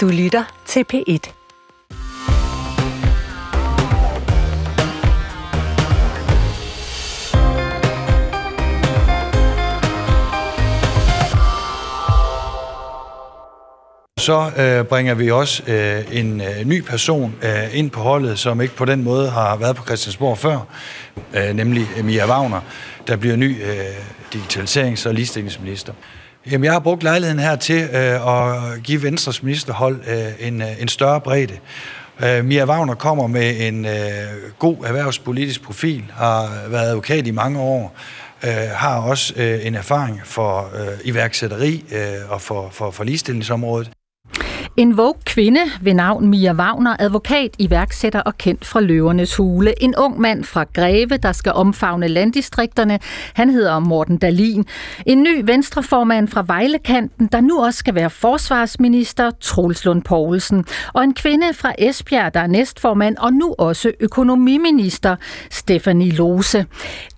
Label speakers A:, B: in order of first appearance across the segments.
A: Du lytter til P1.
B: Så øh, bringer vi også øh, en øh, ny person øh, ind på holdet, som ikke på den måde har været på Christiansborg før, øh, nemlig Mia Wagner, der bliver ny øh, digitaliserings- og ligestillingsminister. Jamen, jeg har brugt lejligheden her til øh, at give Venstres ministerhold øh, en, øh, en større bredde. Øh, Mia Wagner kommer med en øh, god erhvervspolitisk profil, har været advokat i mange år, øh, har også øh, en erfaring for øh, iværksætteri øh, og for, for, for ligestillingsområdet.
C: En våg kvinde ved navn Mia Wagner, advokat, iværksætter og kendt fra Løvernes Hule. En ung mand fra Greve, der skal omfavne landdistrikterne. Han hedder Morten Dalin. En ny venstreformand fra Vejlekanten, der nu også skal være forsvarsminister, Troels Lund Poulsen. Og en kvinde fra Esbjerg, der er næstformand og nu også økonomiminister, Stefanie Lose.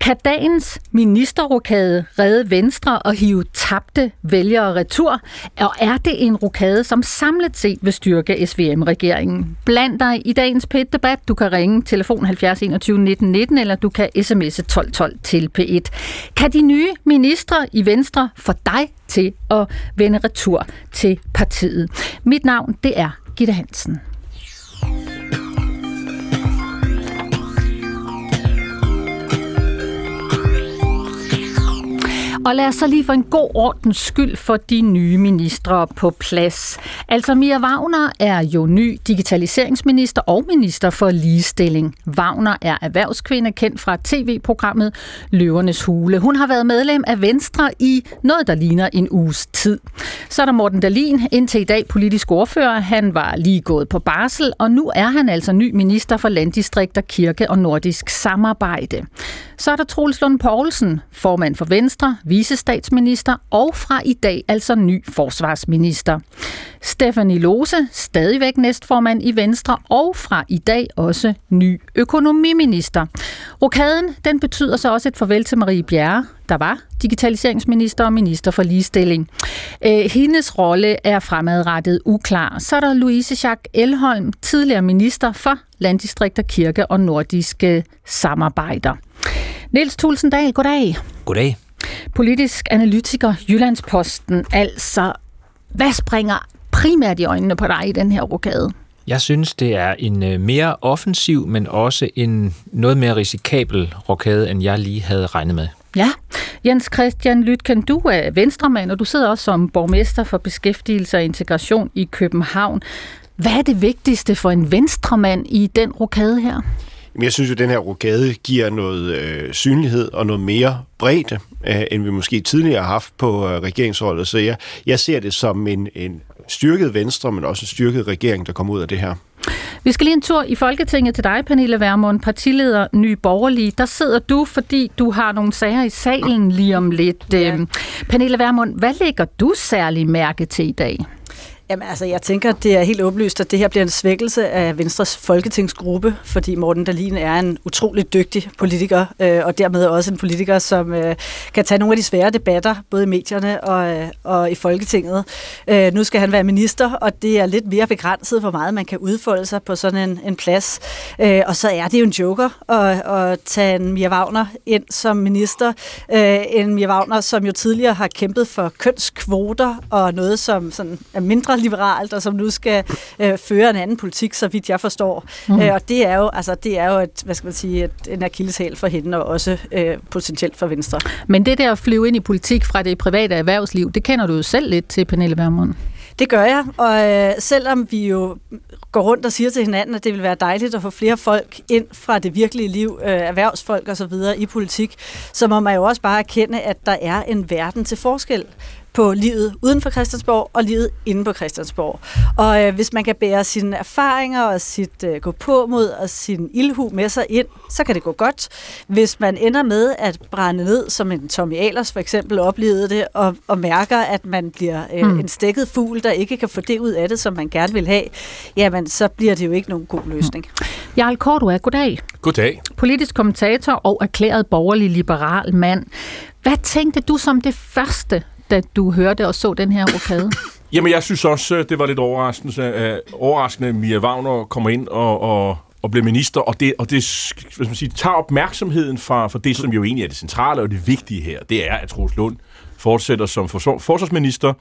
C: Kan dagens ministerrokade redde Venstre og hive tabte vælgere retur? Og er det en rokade, som samlet set vil styrke SVM-regeringen. Bland dig i dagens PET-debat. Du kan ringe telefon 70 21 19 19, eller du kan sms'e 1212 til P1. Kan de nye ministre i Venstre få dig til at vende retur til partiet? Mit navn, det er Gitte Hansen. Og lad os så lige for en god ordens skyld for de nye ministre på plads. Altså Mia Wagner er jo ny digitaliseringsminister og minister for ligestilling. Wagner er erhvervskvinde kendt fra tv-programmet Løvernes Hule. Hun har været medlem af Venstre i noget, der ligner en uges tid. Så er der Morten Dalin, indtil i dag politisk ordfører. Han var lige gået på barsel, og nu er han altså ny minister for landdistrikter, kirke og nordisk samarbejde. Så er der Troels Lund Poulsen, formand for Venstre, visestatsminister og fra i dag altså ny forsvarsminister. Stefanie Lose, stadigvæk næstformand i Venstre og fra i dag også ny økonomiminister. Rokaden den betyder så også et farvel til Marie Bjerre, der var digitaliseringsminister og minister for ligestilling. Hendes rolle er fremadrettet uklar. Så er der Louise Jacques Elholm, tidligere minister for landdistrikter, kirke og nordiske samarbejder. Niels Tulsendal, goddag.
D: Goddag.
C: Politisk analytiker Jyllandsposten. Altså, hvad springer primært i øjnene på dig i den her rokade?
D: Jeg synes, det er en øh, mere offensiv, men også en noget mere risikabel rokade, end jeg lige havde regnet med.
C: Ja, Jens Christian Lytken, du er venstremand, og du sidder også som borgmester for beskæftigelse og integration i København. Hvad er det vigtigste for en venstremand i den rokade her?
E: Jeg synes jo, at den her rokade giver noget øh, synlighed og noget mere bredde, øh, end vi måske tidligere har haft på øh, regeringsholdet. Så jeg, jeg ser det som en, en styrket venstre, men også en styrket regering, der kommer ud af det her.
C: Vi skal lige en tur i Folketinget til dig, Pernille Vermund, partileder Ny Borgerlige. Der sidder du, fordi du har nogle sager i salen lige om lidt. Ja. Øhm, Pernille Vermund, hvad lægger du særlig mærke til i dag?
F: Jamen altså, jeg tænker, det er helt åbenlyst, at det her bliver en svækkelse af Venstres folketingsgruppe, fordi Morten Dalin er en utrolig dygtig politiker, øh, og dermed også en politiker, som øh, kan tage nogle af de svære debatter, både i medierne og, øh, og i Folketinget. Øh, nu skal han være minister, og det er lidt mere begrænset, hvor meget man kan udfolde sig på sådan en, en plads. Øh, og så er det jo en joker at, at tage en Mia Wagner ind som minister. Øh, en Mia Wagner, som jo tidligere har kæmpet for kønskvoter og noget, som sådan er mindre liberalt, og som nu skal øh, føre en anden politik, så vidt jeg forstår. Mm. Øh, og det er jo, altså, det er jo et, hvad skal man sige, et, en akilleshæl for hende, og også øh, potentielt for Venstre.
C: Men det der at flyve ind i politik fra det private erhvervsliv, det kender du jo selv lidt til, Pernille Vermund.
F: Det gør jeg, og øh, selvom vi jo går rundt og siger til hinanden, at det vil være dejligt at få flere folk ind fra det virkelige liv, øh, erhvervsfolk og så videre i politik, så må man jo også bare erkende, at der er en verden til forskel på livet uden for Christiansborg og livet inde på Christiansborg. Og øh, hvis man kan bære sine erfaringer og sit øh, gå på mod og sin ildhu med sig ind, så kan det gå godt. Hvis man ender med at brænde ned, som en Tommy Ahlers for eksempel oplevede det, og, og mærker, at man bliver øh, mm. en stikket fugl, der ikke kan få det ud af det, som man gerne vil have, jamen så bliver det jo ikke nogen god løsning. Mm.
C: Jarl Kortua, goddag.
G: Goddag.
C: Politisk kommentator og erklæret borgerlig liberal mand. Hvad tænkte du som det første, da du hørte og så den her rokade?
A: Jamen, jeg synes også, øh, det var lidt overraskende, øh, overraskende at Mia Wagner kommer ind og, og, og bliver minister, og det, og det hvad man sige, tager opmærksomheden fra, fra det, som jo egentlig er det centrale og det vigtige her. Det er, at Troels Lund fortsætter som forsvarsminister,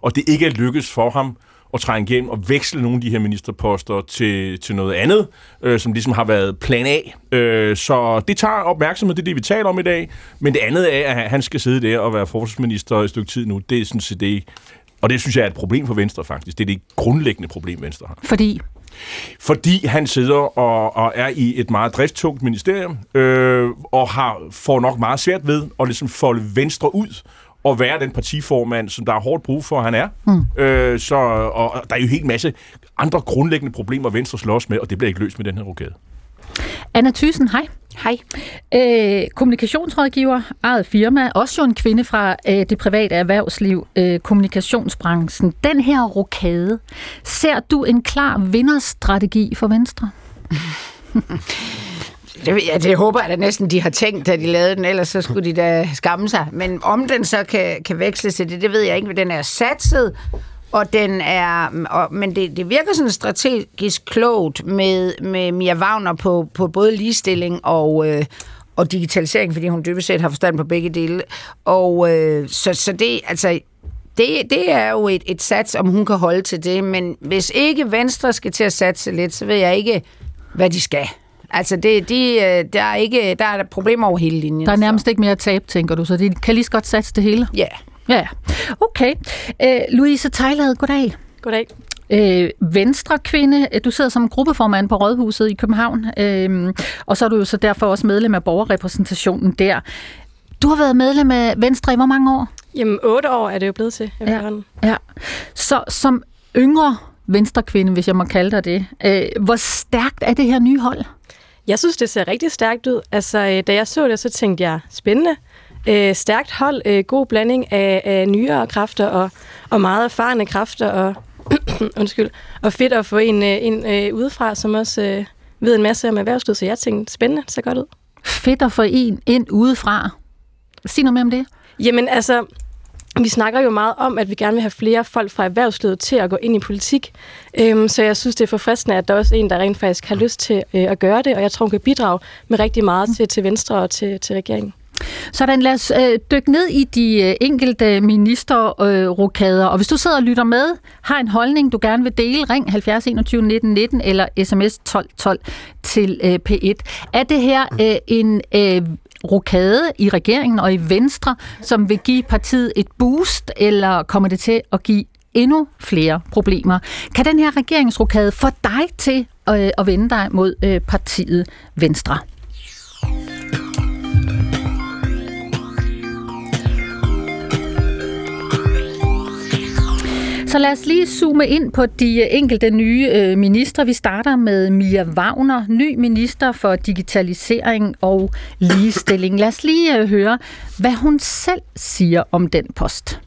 A: og det ikke er lykkes for ham at trænge igennem og veksle nogle af de her ministerposter til, til noget andet, øh, som ligesom har været plan A. Øh, så det tager opmærksomhed, det er det, vi taler om i dag. Men det andet er, at han skal sidde der og være forsvarsminister et stykke tid nu. Det er sådan set det. Og det synes jeg er et problem for Venstre faktisk. Det er det grundlæggende problem, Venstre har.
C: Fordi?
A: Fordi han sidder og, og er i et meget driftstungt ministerium, øh, og har, får nok meget svært ved at ligesom folde Venstre ud at være den partiformand, som der er hårdt brug for, han er. Mm. Øh, så, og der er jo helt masse andre grundlæggende problemer, Venstre slås med, og det bliver ikke løst med den her rokade.
C: Anna Thyssen, hej.
G: Hej.
C: Øh, kommunikationsrådgiver, eget firma, også jo en kvinde fra øh, det private erhvervsliv, øh, kommunikationsbranchen. Den her rokade, ser du en klar vinderstrategi for Venstre?
G: Det, ja, det håber jeg da næsten, de har tænkt, da de lavede den, ellers så skulle de da skamme sig. Men om den så kan, kan veksle til det, det ved jeg ikke. Den er satset, og den er, og, men det, det virker sådan strategisk klogt med, med Mia Wagner på, på både ligestilling og, øh, og digitalisering, fordi hun dybest set har forstand på begge dele. Og øh, så, så det, altså, det, det er jo et, et sats, om hun kan holde til det, men hvis ikke Venstre skal til at satse lidt, så ved jeg ikke, hvad de skal. Altså, det, de, øh, der, er ikke, der er problemer over hele linjen.
C: Der er nærmest så. ikke mere at tabe, tænker du, så de kan lige så godt satse det hele?
G: Ja.
C: Ja, okay. Øh, Louise Tejlad, goddag.
H: Goddag.
C: Øh, Venstre kvinde, du sidder som gruppeformand på Rådhuset i København, øh, og så er du jo så derfor også medlem af borgerrepræsentationen der. Du har været medlem af Venstre i hvor mange år?
H: Jamen, otte år er det jo blevet til.
C: Ja, ja. Så som yngre venstrekvinde, hvis jeg må kalde dig det, øh, hvor stærkt er det her nye hold?
H: Jeg synes, det ser rigtig stærkt ud. Altså, øh, da jeg så det, så tænkte jeg, spændende. Øh, stærkt hold, øh, god blanding af, af nyere kræfter og, og meget erfarne kræfter, og, undskyld, og fedt at få en, øh, en øh, udefra, som også øh, ved en masse om erhvervslivet, så jeg tænkte, spændende, ser godt ud.
C: Fedt at få en ind udefra. Sig noget mere om det.
H: Jamen altså, vi snakker jo meget om, at vi gerne vil have flere folk fra erhvervslivet til at gå ind i politik. Øhm, så jeg synes, det er forfriskende, at der også er en, der rent faktisk har lyst til øh, at gøre det, og jeg tror, hun kan bidrage med rigtig meget til, til Venstre og til, til regeringen.
C: Sådan, lad os øh, dykke ned i de øh, enkelte ministerrokader. Øh, og hvis du sidder og lytter med, har en holdning, du gerne vil dele, ring 70 21 19 19 eller sms 12 12 til øh, P1. Er det her øh, en øh, rokade i regeringen og i Venstre, som vil give partiet et boost, eller kommer det til at give endnu flere problemer? Kan den her regeringsrokade få dig til øh, at vende dig mod øh, partiet Venstre? Så lad os lige zoome ind på de øh, enkelte nye øh, ministre. Vi starter med Mia Wagner, ny minister for digitalisering og ligestilling. Lad os lige øh, høre, hvad hun selv siger om den post.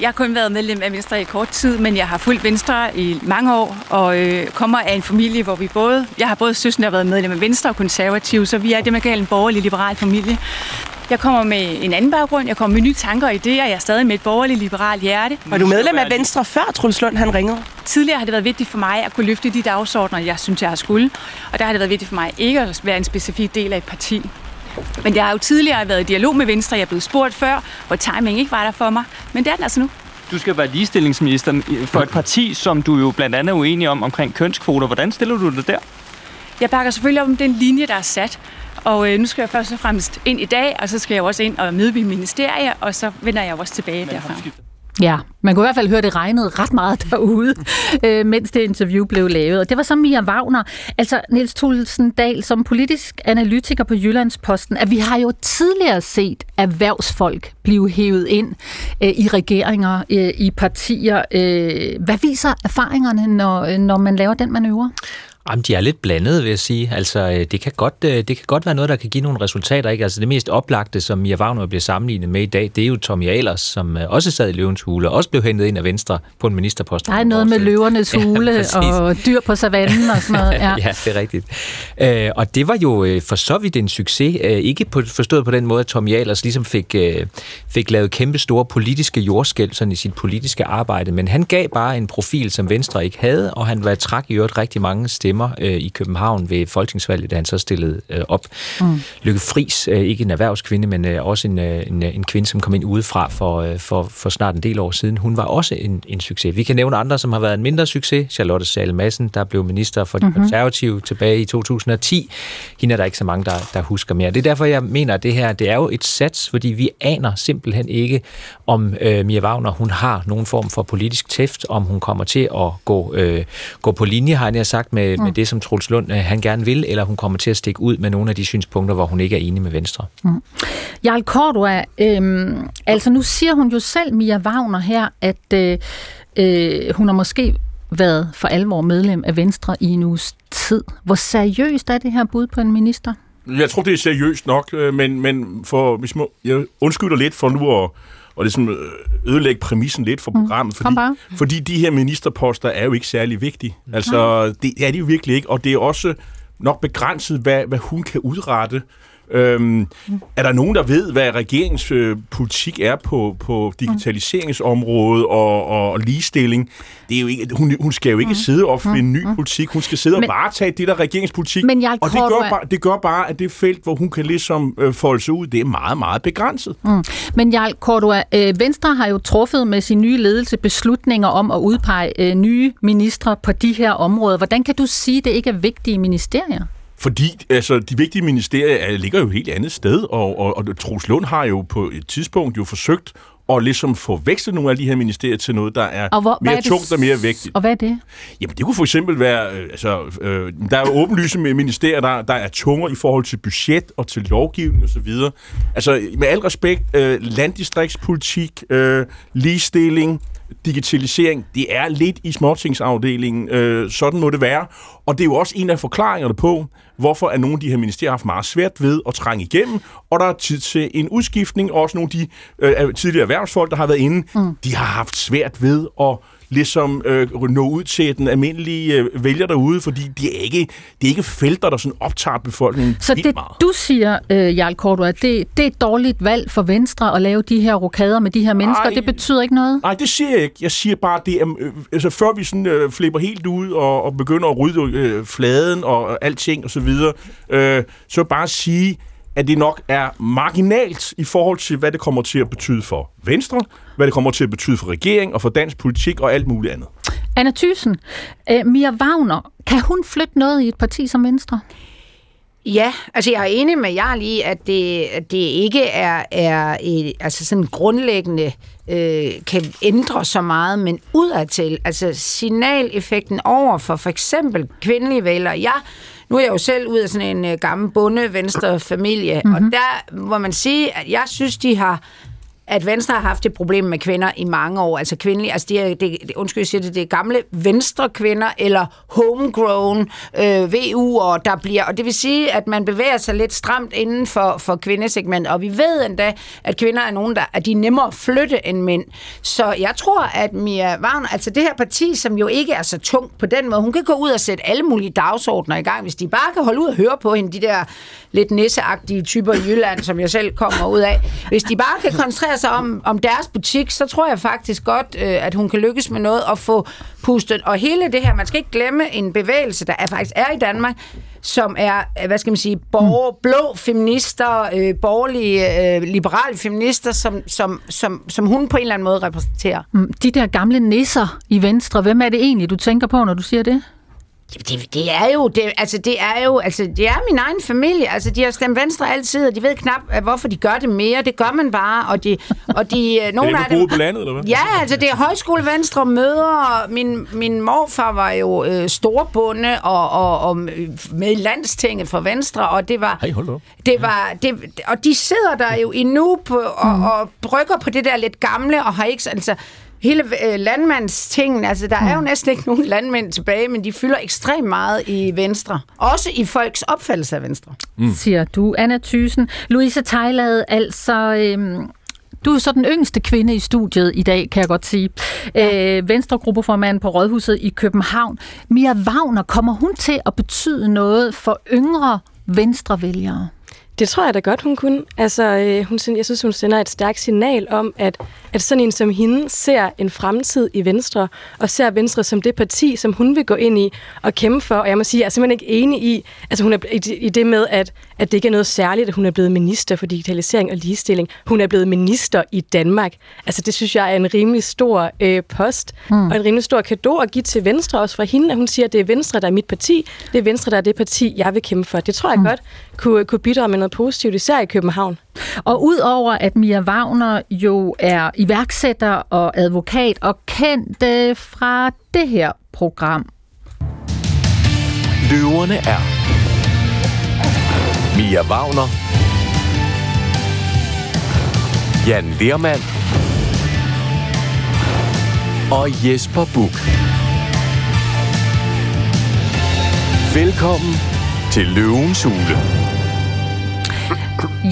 I: Jeg har kun været medlem af Venstre i kort tid, men jeg har fulgt Venstre i mange år, og øh, kommer af en familie, hvor vi både, jeg har både søsken, der har været medlem af Venstre og konservativ, så vi er det, man kalder en borgerlig liberal familie. Jeg kommer med en anden baggrund. Jeg kommer med nye tanker og idéer. Jeg er stadig med et borgerligt liberalt hjerte.
J: Var du medlem af Venstre før Truls Lund han ringede?
I: Tidligere har det været vigtigt for mig at kunne løfte de dagsordner, jeg synes, jeg har skulle. Og der har det været vigtigt for mig ikke at være en specifik del af et parti. Men jeg har jo tidligere været i dialog med Venstre. Jeg er blevet spurgt før, hvor timing ikke var der for mig. Men det er den altså nu.
J: Du skal være ligestillingsminister for et parti, som du jo blandt andet er uenig om omkring kønskvoter. Hvordan stiller du dig der?
I: Jeg bakker selvfølgelig om den linje, der er sat. Og øh, nu skal jeg først og fremmest ind i dag, og så skal jeg også ind og møde min ministerie, og så vender jeg også tilbage derfra.
C: Ja, man kunne i hvert fald høre, at det regnede ret meget derude, øh, mens det interview blev lavet. Og det var så Mia Wagner, altså Niels Thulsen Dahl, som politisk analytiker på Jyllandsposten, at vi har jo tidligere set erhvervsfolk blive hævet ind øh, i regeringer, øh, i partier. Øh, hvad viser erfaringerne, når, når man laver den manøvre?
D: Jamen, de er lidt blandede, vil jeg sige. Altså, øh, det kan, godt, øh, det kan godt være noget, der kan give nogle resultater. Ikke? Altså, det mest oplagte, som Mia Wagner bliver sammenlignet med i dag, det er jo Tommy Ahlers, som øh, også sad i løvens hule, og også blev hentet ind af Venstre på en ministerpost.
C: Der er noget med løvernes hule ja, og dyr på savannen og sådan noget. Ja,
D: ja det er rigtigt. Øh, og det var jo for så vidt en succes. Øh, ikke på, forstået på den måde, at Tommy Ahlers ligesom fik, øh, fik lavet kæmpe store politiske jordskæld sådan i sit politiske arbejde, men han gav bare en profil, som Venstre ikke havde, og han var trak i øvrigt rigtig mange stemmer stemmer øh, i København ved folketingsvalget, da han så stillede øh, op. Mm. Lykke Friis, øh, ikke en erhvervskvinde, men øh, også en, øh, en, en kvinde, som kom ind udefra for, øh, for, for snart en del år siden. Hun var også en, en succes. Vi kan nævne andre, som har været en mindre succes. Charlotte Sal Madsen, der blev minister for de mm-hmm. konservative tilbage i 2010. Hende er der ikke så mange, der, der husker mere. Det er derfor, jeg mener, at det her det er jo et sats, fordi vi aner simpelthen ikke, om øh, Mia Wagner hun har nogen form for politisk tæft, om hun kommer til at gå, øh, gå på linje, har jeg sagt, med. Med det, som Troels Lund øh, han gerne vil, eller hun kommer til at stikke ud med nogle af de synspunkter, hvor hun ikke er enig med Venstre. Mm.
C: Jarl Cordua, øh, altså nu siger hun jo selv, Mia Wagner her, at øh, øh, hun har måske været for alvor medlem af Venstre i en uges tid. Hvor seriøst er det her bud på en minister?
A: Jeg tror, det er seriøst nok, øh, men, men for, hvis må, jeg undskylder lidt for nu at og det er ødelægge præmissen lidt for mm. programmet,
C: fordi,
A: fordi de her ministerposter er jo ikke særlig vigtige. Altså, det er de jo virkelig ikke, og det er også nok begrænset, hvad, hvad hun kan udrette. Øhm, er der nogen, der ved, hvad regeringens øh, politik er på, på digitaliseringsområdet og, og, ligestilling? Det er jo ikke, hun, hun skal jo ikke mm. sidde og finde en ny mm. politik. Hun skal sidde men, og varetage det der regeringspolitik.
C: Men
A: og det gør, bare, det gør bare, at det felt, hvor hun kan ligesom øh, folde sig ud, det er meget, meget begrænset. Mm.
C: Men Jarl Cordua, øh, Venstre har jo truffet med sin nye ledelse beslutninger om at udpege øh, nye ministre på de her områder. Hvordan kan du sige, at det ikke er vigtige ministerier?
A: Fordi altså, de vigtige ministerier ligger jo et helt andet sted, og, og, og Troels Lund har jo på et tidspunkt jo forsøgt at ligesom få vekslet nogle af de her ministerier til noget, der er
C: og hvor,
A: mere er tungt og mere vigtigt.
C: Og hvad er det?
A: Jamen, det kunne for eksempel være, øh, altså, øh, der er jo åbenlyse ministerier, der, der er tungere i forhold til budget og til lovgivning osv. Altså, med al respekt, øh, landdistriktspolitik, øh, ligestilling, digitalisering, det er lidt i småtingsafdelingen. Øh, sådan må det være. Og det er jo også en af forklaringerne på, hvorfor er nogle af de her ministerier har haft meget svært ved at trænge igennem, og der er tid til en udskiftning. Også nogle af de øh, tidligere erhvervsfolk, der har været inde, mm. de har haft svært ved at ligesom øh, nå ud til den almindelige øh, vælger derude, fordi det er ikke, det er ikke felter, der sådan optager befolkningen
C: Så det,
A: meget.
C: du siger, øh, Jarl Cordua, det, det er et dårligt valg for Venstre at lave de her rokader med de her mennesker, Ej, det betyder ikke noget?
A: Nej, det siger jeg ikke. Jeg siger bare, det er, øh, altså før vi sådan øh, flipper helt ud og, og begynder at rydde øh, fladen og alting og så videre, øh, så bare sige, at det nok er marginalt i forhold til, hvad det kommer til at betyde for Venstre, hvad det kommer til at betyde for regering og for dansk politik og alt muligt andet.
C: Anna Thyssen, øh, Mia Wagner, kan hun flytte noget i et parti som Venstre?
G: Ja, altså jeg er enig med jer lige, at det, at det ikke er, er et, altså sådan grundlæggende øh, kan ændre så meget, men udadtil, altså signaleffekten over for for eksempel kvindelige vælgere. Jeg nu er jeg jo selv ud af sådan en uh, gammel bunde venstre familie, mm-hmm. og der må man sige, at jeg synes, de har at Venstre har haft et problem med kvinder i mange år, altså kvindelige, altså de er, det, undskyld, jeg siger det, det er gamle venstre kvinder, eller homegrown øh, VU'er, der bliver, og det vil sige, at man bevæger sig lidt stramt inden for, for kvindesegmentet, og vi ved endda, at kvinder er nogen, der er de nemmere at flytte end mænd. Så jeg tror, at Mia Wagner, altså det her parti, som jo ikke er så tungt på den måde, hun kan gå ud og sætte alle mulige dagsordner i gang, hvis de bare kan holde ud og høre på hende, de der lidt nisseagtige typer i Jylland, som jeg selv kommer ud af. Hvis de bare kan koncentrere sig om, om deres butik, så tror jeg faktisk godt, øh, at hun kan lykkes med noget at få pustet. Og hele det her, man skal ikke glemme en bevægelse, der er, faktisk er i Danmark, som er, hvad skal man sige, borger, mm. blå feminister, øh, borgerlige, øh, liberale feminister, som, som, som, som hun på en eller anden måde repræsenterer.
C: Mm, de der gamle nisser i Venstre, hvem er det egentlig, du tænker på, når du siger det?
G: Det, det er jo, det, altså det er jo, altså det er min egen familie. Altså de har stemt Venstre altid, og de ved knap, hvorfor de gør det mere. Det gør man bare, og de, og de
A: øh, nogle er det af dem, på landet, eller hvad?
G: Ja, altså det er højskole Venstre møder. Min, min morfar var jo øh, storbunde og, og, og med i landstinget for Venstre, og det var,
A: hey, hold op.
G: det var, det, og de sidder der jo endnu på, og, mm. og brygger på det der lidt gamle, og har ikke, altså hele øh, landmandstingen, altså der er jo næsten ikke nogen landmænd tilbage, men de fylder ekstremt meget i Venstre. Også i folks opfattelse af Venstre.
C: mm. siger du. Anna Thysen. Louise Tejlade, altså... Øhm du er så den yngste kvinde i studiet i dag, kan jeg godt sige. Ja. Øh, Venstre-gruppeformand på Rådhuset i København. Mia Wagner, kommer hun til at betyde noget for yngre venstrevælgere?
H: Det tror jeg da godt, hun kunne. Altså, øh, hun, jeg synes, hun sender et stærkt signal om, at, at sådan en som hende ser en fremtid i Venstre, og ser Venstre som det parti, som hun vil gå ind i og kæmpe for. Og jeg må sige, jeg er simpelthen ikke enig i, altså hun er i, i det med, at, at det ikke er noget særligt, at hun er blevet minister for digitalisering og ligestilling. Hun er blevet minister i Danmark. Altså, det synes jeg er en rimelig stor øh, post, hmm. og en rimelig stor kado at give til Venstre, også fra hende, at hun siger, at det er Venstre, der er mit parti. Det er Venstre, der er det parti, jeg vil kæmpe for. Det tror jeg hmm. godt kunne, kunne bidrage med noget positivt, især i København.
C: Og udover at Mia Wagner jo er iværksætter og advokat og kendt øh, fra det her program.
K: Løverne er Mia Wagner, Jan Lermand og Jesper Buk. Velkommen til Løvens Hule.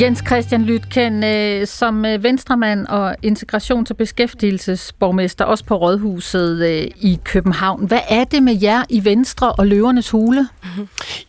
C: Jens Christian Lytken, øh, som øh, venstremand og integrations- og beskæftigelsesborgmester, også på Rådhuset øh, i København. Hvad er det med jer i Venstre og Løvernes Hule?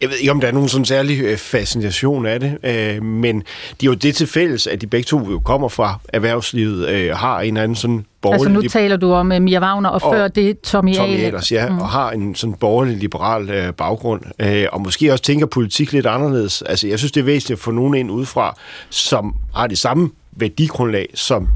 E: Jeg ved ikke, om der er nogen sådan særlig fascination af det, men de er jo det til fælles, at de begge to jo kommer fra erhvervslivet, har en anden sådan
C: borgerlig... Altså nu taler du om uh, Mia Wagner, og, og før det Tommy,
E: Tommy Ahlers. ja, mm. og har en sådan borgerlig liberal uh, baggrund, uh, og måske også tænker politik lidt anderledes. Altså jeg synes, det er væsentligt at få nogen ind udefra, som har det samme værdigrundlag som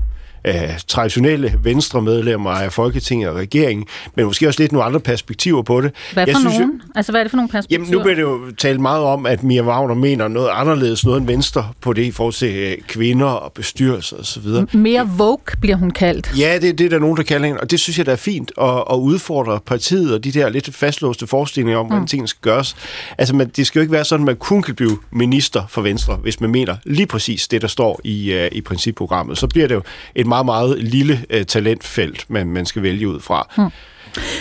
E: øh, traditionelle venstre medlemmer af Folketinget og regeringen, men måske også lidt nogle andre perspektiver på det.
C: Hvad for jeg synes, nogen? Jo, altså, hvad er det for nogle perspektiver?
E: Jamen, nu bliver det jo talt meget om, at Mia Wagner mener noget anderledes, noget end venstre på det i forhold til øh, kvinder og bestyrelser osv.
C: Mere vogue bliver hun kaldt.
E: Ja, det, det er der nogen, der kalder hende, og det synes jeg, der er fint at, at udfordre partiet og de der lidt fastlåste forestillinger om, mm. hvordan tingene skal gøres. Altså, man, det skal jo ikke være sådan, at man kun kan blive minister for Venstre, hvis man mener lige præcis det, der står i, uh, i principprogrammet. Så bliver det jo et meget, meget lille øh, talentfelt, man, man skal vælge ud fra. Hmm.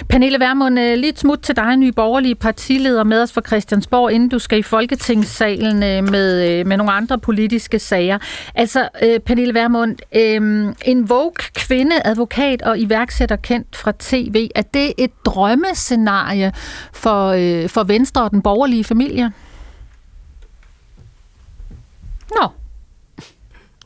C: Pernille Vermund, øh, lidt smut til dig, ny borgerlige partileder med os fra Christiansborg, inden du skal i Folketingssalen øh, med, øh, med nogle andre politiske sager. Altså, øh, Pernille Vermund, øh, en Vogue kvinde, advokat og iværksætter kendt fra TV, er det et drømmescenarie for, for Venstre og den borgerlige familie? Nå,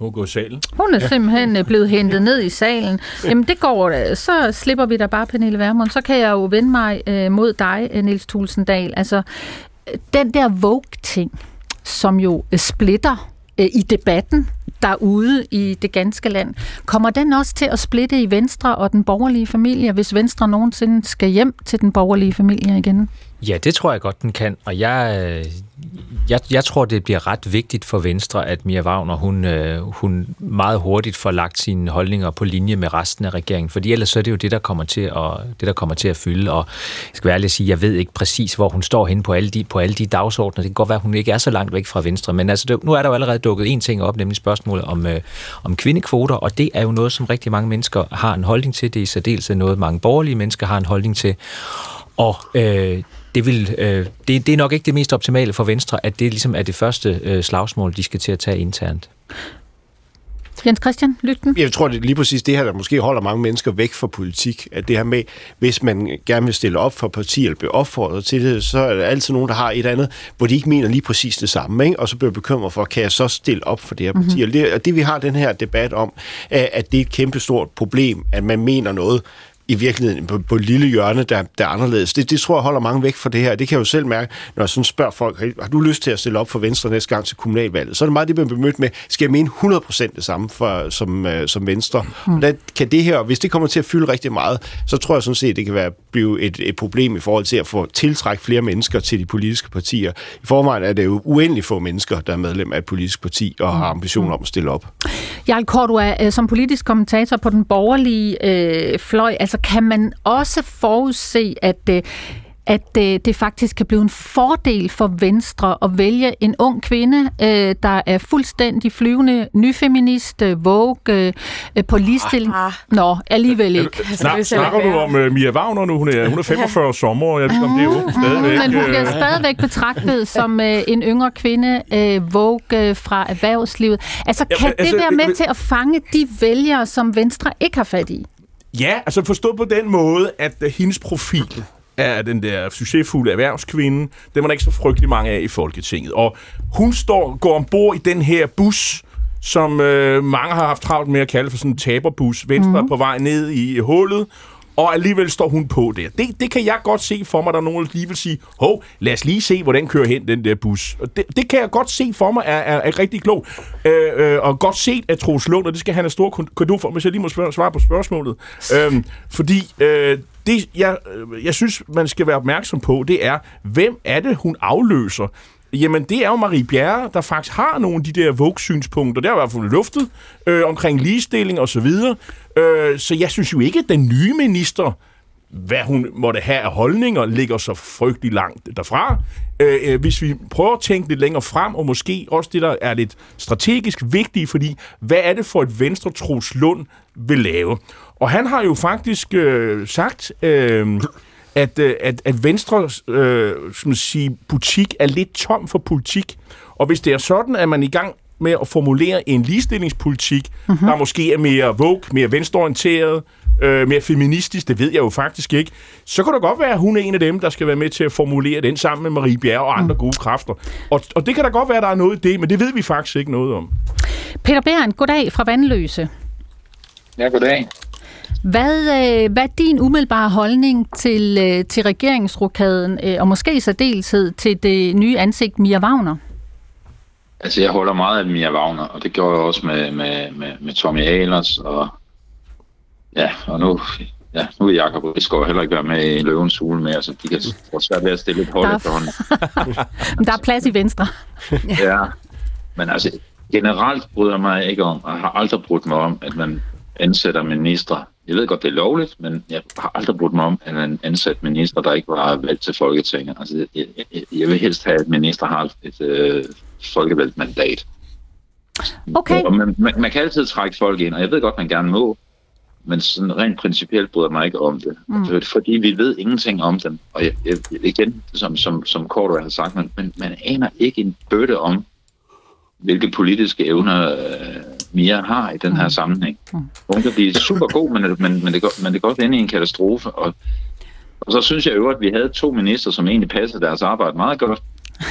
A: hun går i salen.
C: Hun er ja. simpelthen øh, blevet hentet ned i salen. Jamen det går da. Så slipper vi da bare, Pernille Vermund. Så kan jeg jo vende mig øh, mod dig, øh, Niels Tulsendal. Altså, den der Vogue-ting, som jo splitter i debatten derude i det ganske land. Kommer den også til at splitte i Venstre og den borgerlige familie, hvis Venstre nogensinde skal hjem til den borgerlige familie igen?
D: Ja, det tror jeg godt, den kan. Og jeg, jeg, jeg tror, det bliver ret vigtigt for Venstre, at Mia Wagner, hun, øh, hun meget hurtigt får lagt sine holdninger på linje med resten af regeringen. Fordi ellers så er det jo det, der kommer til at, det, der kommer til at fylde. Og jeg skal være ærlig at sige, jeg ved ikke præcis, hvor hun står henne på alle de, på alle de dagsordner. Det kan godt være, at hun ikke er så langt væk fra Venstre. Men altså, det, nu er der jo allerede dukket en ting op, nemlig spørgsmålet om, øh, om kvindekvoter. Og det er jo noget, som rigtig mange mennesker har en holdning til. Det er i særdeleshed noget, mange borgerlige mennesker har en holdning til. Og øh, det, vil, øh, det, det er nok ikke det mest optimale for Venstre, at det ligesom er det første øh, slagsmål, de skal til at tage internt.
C: Jens Christian Lygten?
E: Jeg tror, det er lige præcis det her, der måske holder mange mennesker væk fra politik. At det her med, hvis man gerne vil stille op for parti eller blive opfordret til det, så er der altid nogen, der har et andet, hvor de ikke mener lige præcis det samme. Ikke? Og så bliver bekymret for, kan jeg så stille op for det her parti? Mm-hmm. Og, det, og det vi har den her debat om, at det er et kæmpestort problem, at man mener noget, i virkeligheden på, på et lille hjørne, der, der er anderledes. Det, det tror jeg holder mange væk fra det her. Det kan jeg jo selv mærke, når jeg sådan spørger folk, har du lyst til at stille op for Venstre næste gang til kommunalvalget? Så er det meget det, man bliver mødt med, skal jeg mene 100% det samme for, som, uh, som Venstre? Mm. Og der kan det her, hvis det kommer til at fylde rigtig meget, så tror jeg sådan set, det kan være, blive et, et problem i forhold til at få tiltrække flere mennesker til de politiske partier. I forvejen er det jo uendelig få mennesker, der er medlem af et politisk parti og har ambitioner om at stille op.
C: Jarl Cordua, øh, som politisk kommentator på den borgerlige øh, fløj, altså kan man også forudse, at øh, at øh, det faktisk kan blive en fordel for Venstre at vælge en ung kvinde, øh, der er fuldstændig flyvende nyfeminist, øh, vogue, øh, øh, på ligestilling.
H: Ah.
C: Nå, alligevel ikke.
A: Snak,
H: vil selv
A: snakker du om uh, Mia Wagner nu? Hun er, hun er 45 sommer, og jeg ved ikke, om det er jo stadigvæk.
C: Men hun bliver
A: øh,
C: stadigvæk betragtet som øh, en yngre kvinde, øh, Vogue øh, fra erhvervslivet. Altså,
A: Ja,
C: kan det
A: altså,
C: være med
A: øh,
C: til at fange de vælgere, som Venstre ikke har fat i?
A: Ja, altså forstået på den måde, at uh, hendes profil er den der succesfulde erhvervskvinde. Dem er der ikke så frygtelig mange af i Folketinget. Og hun står, går ombord i den her bus, som øh, mange har haft travlt med at kalde for sådan en taberbus. Venstre mm. på vej ned i hullet, og alligevel står hun på der. Det, det kan jeg godt se for mig, der er nogen, der lige vil sige, hov, lad os lige se, hvordan kører hen den der bus. Og det, det kan jeg godt se for mig er, er, er rigtig klog. Øh, øh, og godt set af Troels Lund, og det skal han have stor kado for, hvis jeg lige må spørge, svare på spørgsmålet. Øhm, fordi øh, det, jeg, øh, jeg synes, man skal være opmærksom på, det er, hvem er det, hun afløser? Jamen, det er jo Marie Bjerre, der faktisk har nogle af de der Vogue-synspunkter. Der har i hvert fald luftet øh, omkring ligestilling og så videre. Øh, så jeg synes jo ikke, at den nye minister, hvad hun måtte have af holdninger, ligger så frygtelig langt derfra. Øh, øh, hvis vi prøver at tænke lidt længere frem, og måske også det, der er lidt strategisk vigtigt, fordi hvad er det for et Venstre Troels Lund vil lave? Og han har jo faktisk øh, sagt... Øh, at, øh, at, at Venstres øh, man sige, butik er lidt tom for politik. Og hvis det er sådan, at man er i gang med at formulere en ligestillingspolitik, mm-hmm. der måske er mere vogue, mere venstreorienteret, øh, mere feministisk, det ved jeg jo faktisk ikke, så kan det godt være, at hun er en af dem, der skal være med til at formulere den sammen med Marie Bjerre og andre mm. gode kræfter. Og, og det kan da godt være, at der er noget i det, men det ved vi faktisk ikke noget om.
C: Peter Bæren, goddag fra Vandløse.
L: Ja, goddag.
C: Hvad, øh, hvad er din umiddelbare holdning til, øh, til regeringsrokaden, øh, og måske i særdeleshed til det nye ansigt Mia Wagner?
L: Altså, jeg holder meget af Mia Wagner, og det gjorde jeg også med, med, med, med Tommy Ahlers, og ja, og nu, ja, nu vil Jacob Rigsgaard heller ikke være med i Løvens Hule mere, så de kan få svært ved at stille et hold
C: Der er-
L: efterhånden.
C: Men der er plads i Venstre.
L: Ja, men altså, generelt bryder mig ikke om, og har aldrig brudt mig om, at man ansætter ministre. Jeg ved godt, det er lovligt, men jeg har aldrig brudt mig om, at man ansætter ministre, der ikke var valgt til Folketinget. Altså, jeg, jeg, jeg vil helst have, at ministre har et øh, folkevalgt mandat.
C: Okay.
L: Og man, man, man kan altid trække folk ind, og jeg ved godt, man gerne må, men sådan rent principielt bryder mig ikke om det.
C: Mm.
L: Fordi vi ved ingenting om dem. Og jeg, jeg, igen, som, som, som Korto har sagt, man, man, man aner ikke en bøtte om, hvilke politiske evner øh, Mia har i den her sammenhæng. Hun kan blive super god, men, men, men, det går, men det går godt ind i en katastrofe. Og, og så synes jeg jo, at vi havde to minister, som egentlig passede deres arbejde meget godt.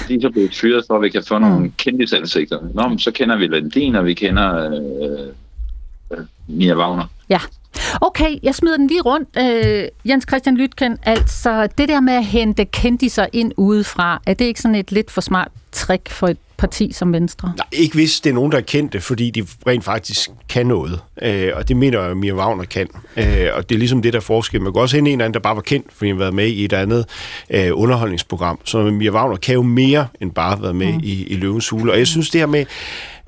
L: De er så blevet fyret, for at vi kan få nogle kendisansigter. Nå, men så kender vi Landin, og vi kender øh, øh, Mia Wagner.
C: Ja. Okay, jeg smider den lige rundt. Øh, Jens Christian Lytken, altså det der med at hente kendiser ind udefra, er det ikke sådan et lidt for smart trick for et parti som Venstre?
E: Nej, ikke hvis det er nogen, der er kendte, fordi de rent faktisk kan noget. Øh, og det mener jeg, at Mia Wagner kan. Øh, og det er ligesom det, der er forskel. Man kan også hente en eller anden, der bare var kendt, fordi han har været med i et andet øh, underholdningsprogram. Så Mia Wagner kan jo mere end bare have været med mm. i, i Løvens Hule. Og jeg synes det her med,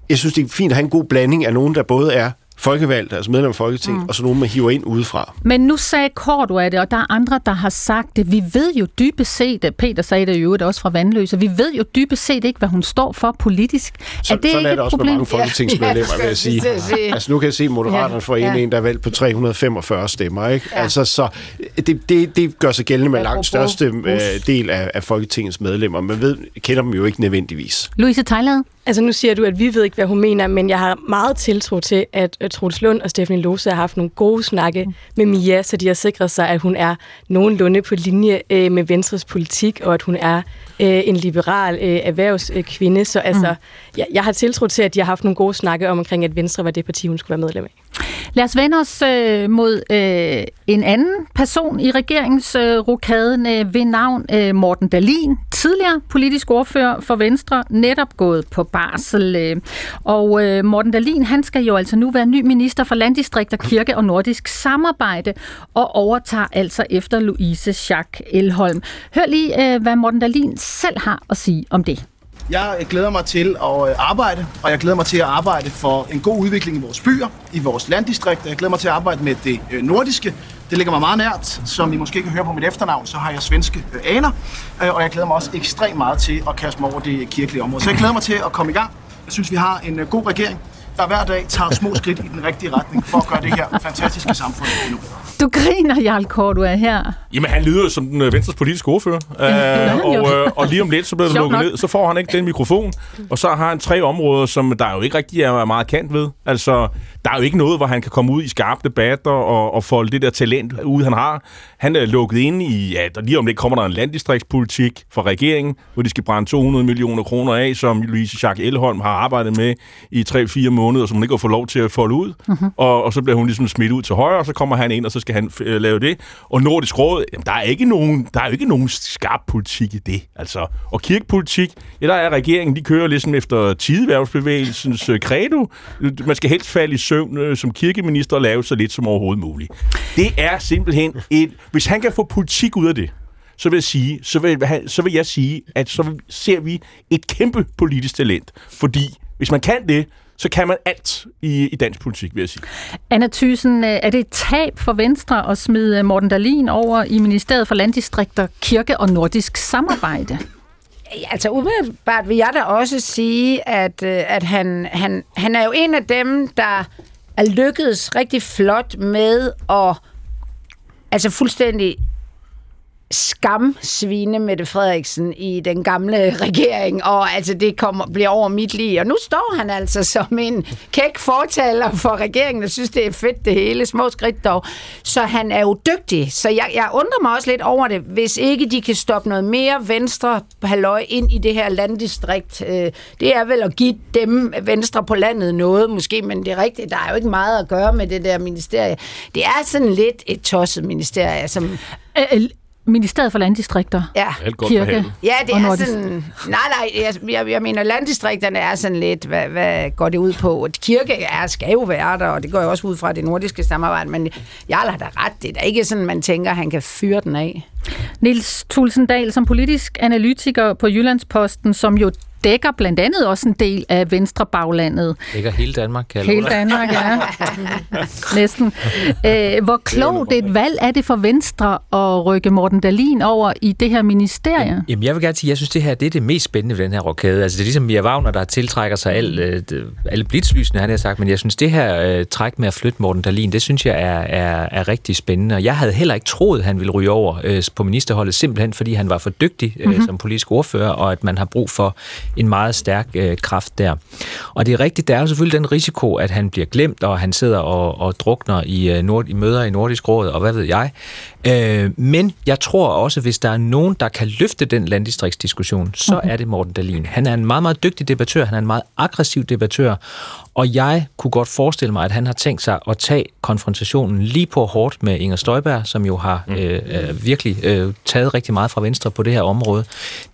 E: jeg synes det er fint at have en god blanding af nogen, der både er folkevalgte, altså medlem af Folketinget, mm. og så nogen, man hiver ind udefra.
C: Men nu sagde Kort af det, og der er andre, der har sagt det. Vi ved jo dybest set, at Peter sagde det jo også fra Vandløse, vi ved jo dybest set ikke, hvad hun står for politisk.
E: Så,
C: er det
E: sådan
C: ikke
E: er
C: et
E: det også med
C: problem?
E: mange folketingsmedlemmer, vil jeg sige. Altså nu kan jeg se, at Moderaterne
C: Ja,
E: får en,
C: ja.
E: en, der er valgt på 345 stemmer. Ikke? Altså, så det, det, det gør sig gældende med langt
C: Apropos
E: største øh, del af, af Folketingets medlemmer. Man ved, kender dem jo ikke nødvendigvis.
C: Louise Thejlade?
H: Altså nu siger du, at vi ved ikke, hvad hun mener, men jeg har meget tiltro til, at øh, Troels Lund og Stephanie Lose har haft nogle gode snakke med Mia, så de har sikret sig, at hun er nogenlunde på linje øh, med Venstres politik, og at hun er øh, en liberal øh, erhvervskvinde. Så altså, mm. jeg, jeg har tiltro til, at de har haft nogle gode snakke om, omkring, at Venstre var det parti, hun skulle være medlem af.
C: Lad os vende os øh, mod øh, en anden person i regeringsrokaden øh, ved navn øh, Morten Dalin, tidligere politisk ordfører for Venstre, netop gået på barsel. Øh, og øh, Morten Dalin, han skal jo altså nu være ny minister for landdistrikter, kirke og nordisk samarbejde, og overtager altså efter Louise Schack Elholm. Hør lige, øh, hvad Morten Dalin selv har at sige om det.
M: Jeg øh, glæder mig til at øh, arbejde, og jeg glæder mig til at arbejde for en god udvikling i vores byer, i vores landdistrikter. Jeg glæder mig til at arbejde med det øh, nordiske. Det ligger mig meget nært. Som I måske kan høre på mit efternavn, så har jeg svenske aner. Og jeg glæder mig også ekstremt meget til at kaste mig over det kirkelige område. Så jeg glæder mig til at komme i gang. Jeg synes, vi har en god regering, der hver dag tager små skridt i den rigtige retning for at gøre det her fantastiske samfund endnu bedre.
C: Du griner, Jarl Kort, du er her.
A: Jamen, han lyder jo som den øh, venstres politiske ordfører.
C: Ja,
A: Øh, og, øh, og lige om lidt, så bliver det lukket
C: nok.
A: ned. Så får han ikke den mikrofon. Og så har han tre områder, som der jo ikke rigtig er meget kant ved. Altså, der er jo ikke noget, hvor han kan komme ud i skarpe debatter og, og folde det der talent ud, han har. Han er lukket ind i, ja, der lige om lidt kommer der en landdistriktspolitik fra regeringen, hvor de skal brænde 200 millioner kroner af, som Louise Jacques Elholm har arbejdet med i 3-4 måneder, som hun ikke har fået lov til at folde ud.
C: Mhm.
A: Mm-hmm. Og, og så bliver hun ligesom smidt ud til højre, og så kommer han ind, og så skal han øh, lave det. Og Nordisk Råd, jamen, der er ikke nogen, der er jo ikke nogen skarp politik i det. Altså, og kirkepolitik, ja, der er regeringen, de kører ligesom efter tideværvsbevægelsens øh, credo. Man skal helst falde i søvn øh, som kirkeminister og lave så lidt som overhovedet muligt. Det er simpelthen et... Hvis han kan få politik ud af det, så vil jeg sige, så vil, så vil jeg sige, at så ser vi et kæmpe politisk talent. Fordi hvis man kan det, så kan man alt i, i dansk politik, vil jeg sige.
C: Anna Thyssen, øh, er det et tab for Venstre at smide øh, Morten Dalin over i Ministeriet for Landdistrikter, Kirke og Nordisk Samarbejde?
G: Altså umiddelbart vil jeg da også sige, at, øh, at han, han, han er jo en af dem, der er lykkedes rigtig flot med at altså fuldstændig skamsvine Mette Frederiksen i den gamle regering, og altså det kommer, bliver over mit liv. Og nu står han altså som en kæk fortaler for regeringen, og synes, det er fedt det hele, små skridt dog. Så han er jo dygtig. Så jeg, jeg undrer mig også lidt over det, hvis ikke de kan stoppe noget mere venstre halløj ind i det her landdistrikt. Øh, det er vel at give dem venstre på landet noget, måske, men det er rigtigt, der er jo ikke meget at gøre med det der ministerie. Det er sådan lidt et tosset ministerie, som
C: Ministeriet for Landdistrikter,
G: Ja.
A: Alt godt
C: Kirke.
G: Ja, det er sådan... Nej, nej, jeg, jeg, jeg mener, landdistrikterne er sådan lidt, hvad, hvad går det ud på? Kirke er, skal jo være der, og det går jo også ud fra det nordiske samarbejde, men jeg har da ret. Det er da ikke sådan, man tænker, han kan fyre den af.
C: Niels Tulsendal, som politisk analytiker på Jyllandsposten, som jo dækker blandt andet også en del af Venstre baglandet.
D: Ligger hele Danmark, kan
C: Hele. Danmark, ja. Næsten. Øh, hvor klogt et valg er det for Venstre at rykke Morten Dalin over i det her ministerie?
D: Jamen, jeg vil gerne sige, at jeg synes, det her det er det mest spændende ved den her rokade. Altså, det er ligesom Mia Wagner, der tiltrækker sig al, øh, det- alle blitzlysene, han har sagt, men jeg synes, det her øh, træk med at flytte Morten Dahlin, det synes jeg er, er, er rigtig spændende. Og jeg havde heller ikke troet, han ville ryge over øh, på ministerholdet, simpelthen fordi han var for dygtig øh, mm-hmm. som politisk ordfører, og at man har brug for en meget stærk øh, kraft der. Og det er rigtigt, der er jo selvfølgelig den risiko, at han bliver glemt, og han sidder og, og drukner i, øh, nord, i møder i Nordisk Råd, og hvad ved jeg. Øh, men jeg tror også, hvis der er nogen, der kan løfte den landdistriktsdiskussion, så
C: Mhm.
D: er det Morten Dalin. Han er en meget, meget dygtig debattør, han er en meget aggressiv debattør, og jeg kunne godt forestille mig, at han har tænkt sig at tage konfrontationen lige på hårdt med Inger Støjberg, som jo har øh, øh, virkelig øh, taget rigtig meget fra Venstre på det her område.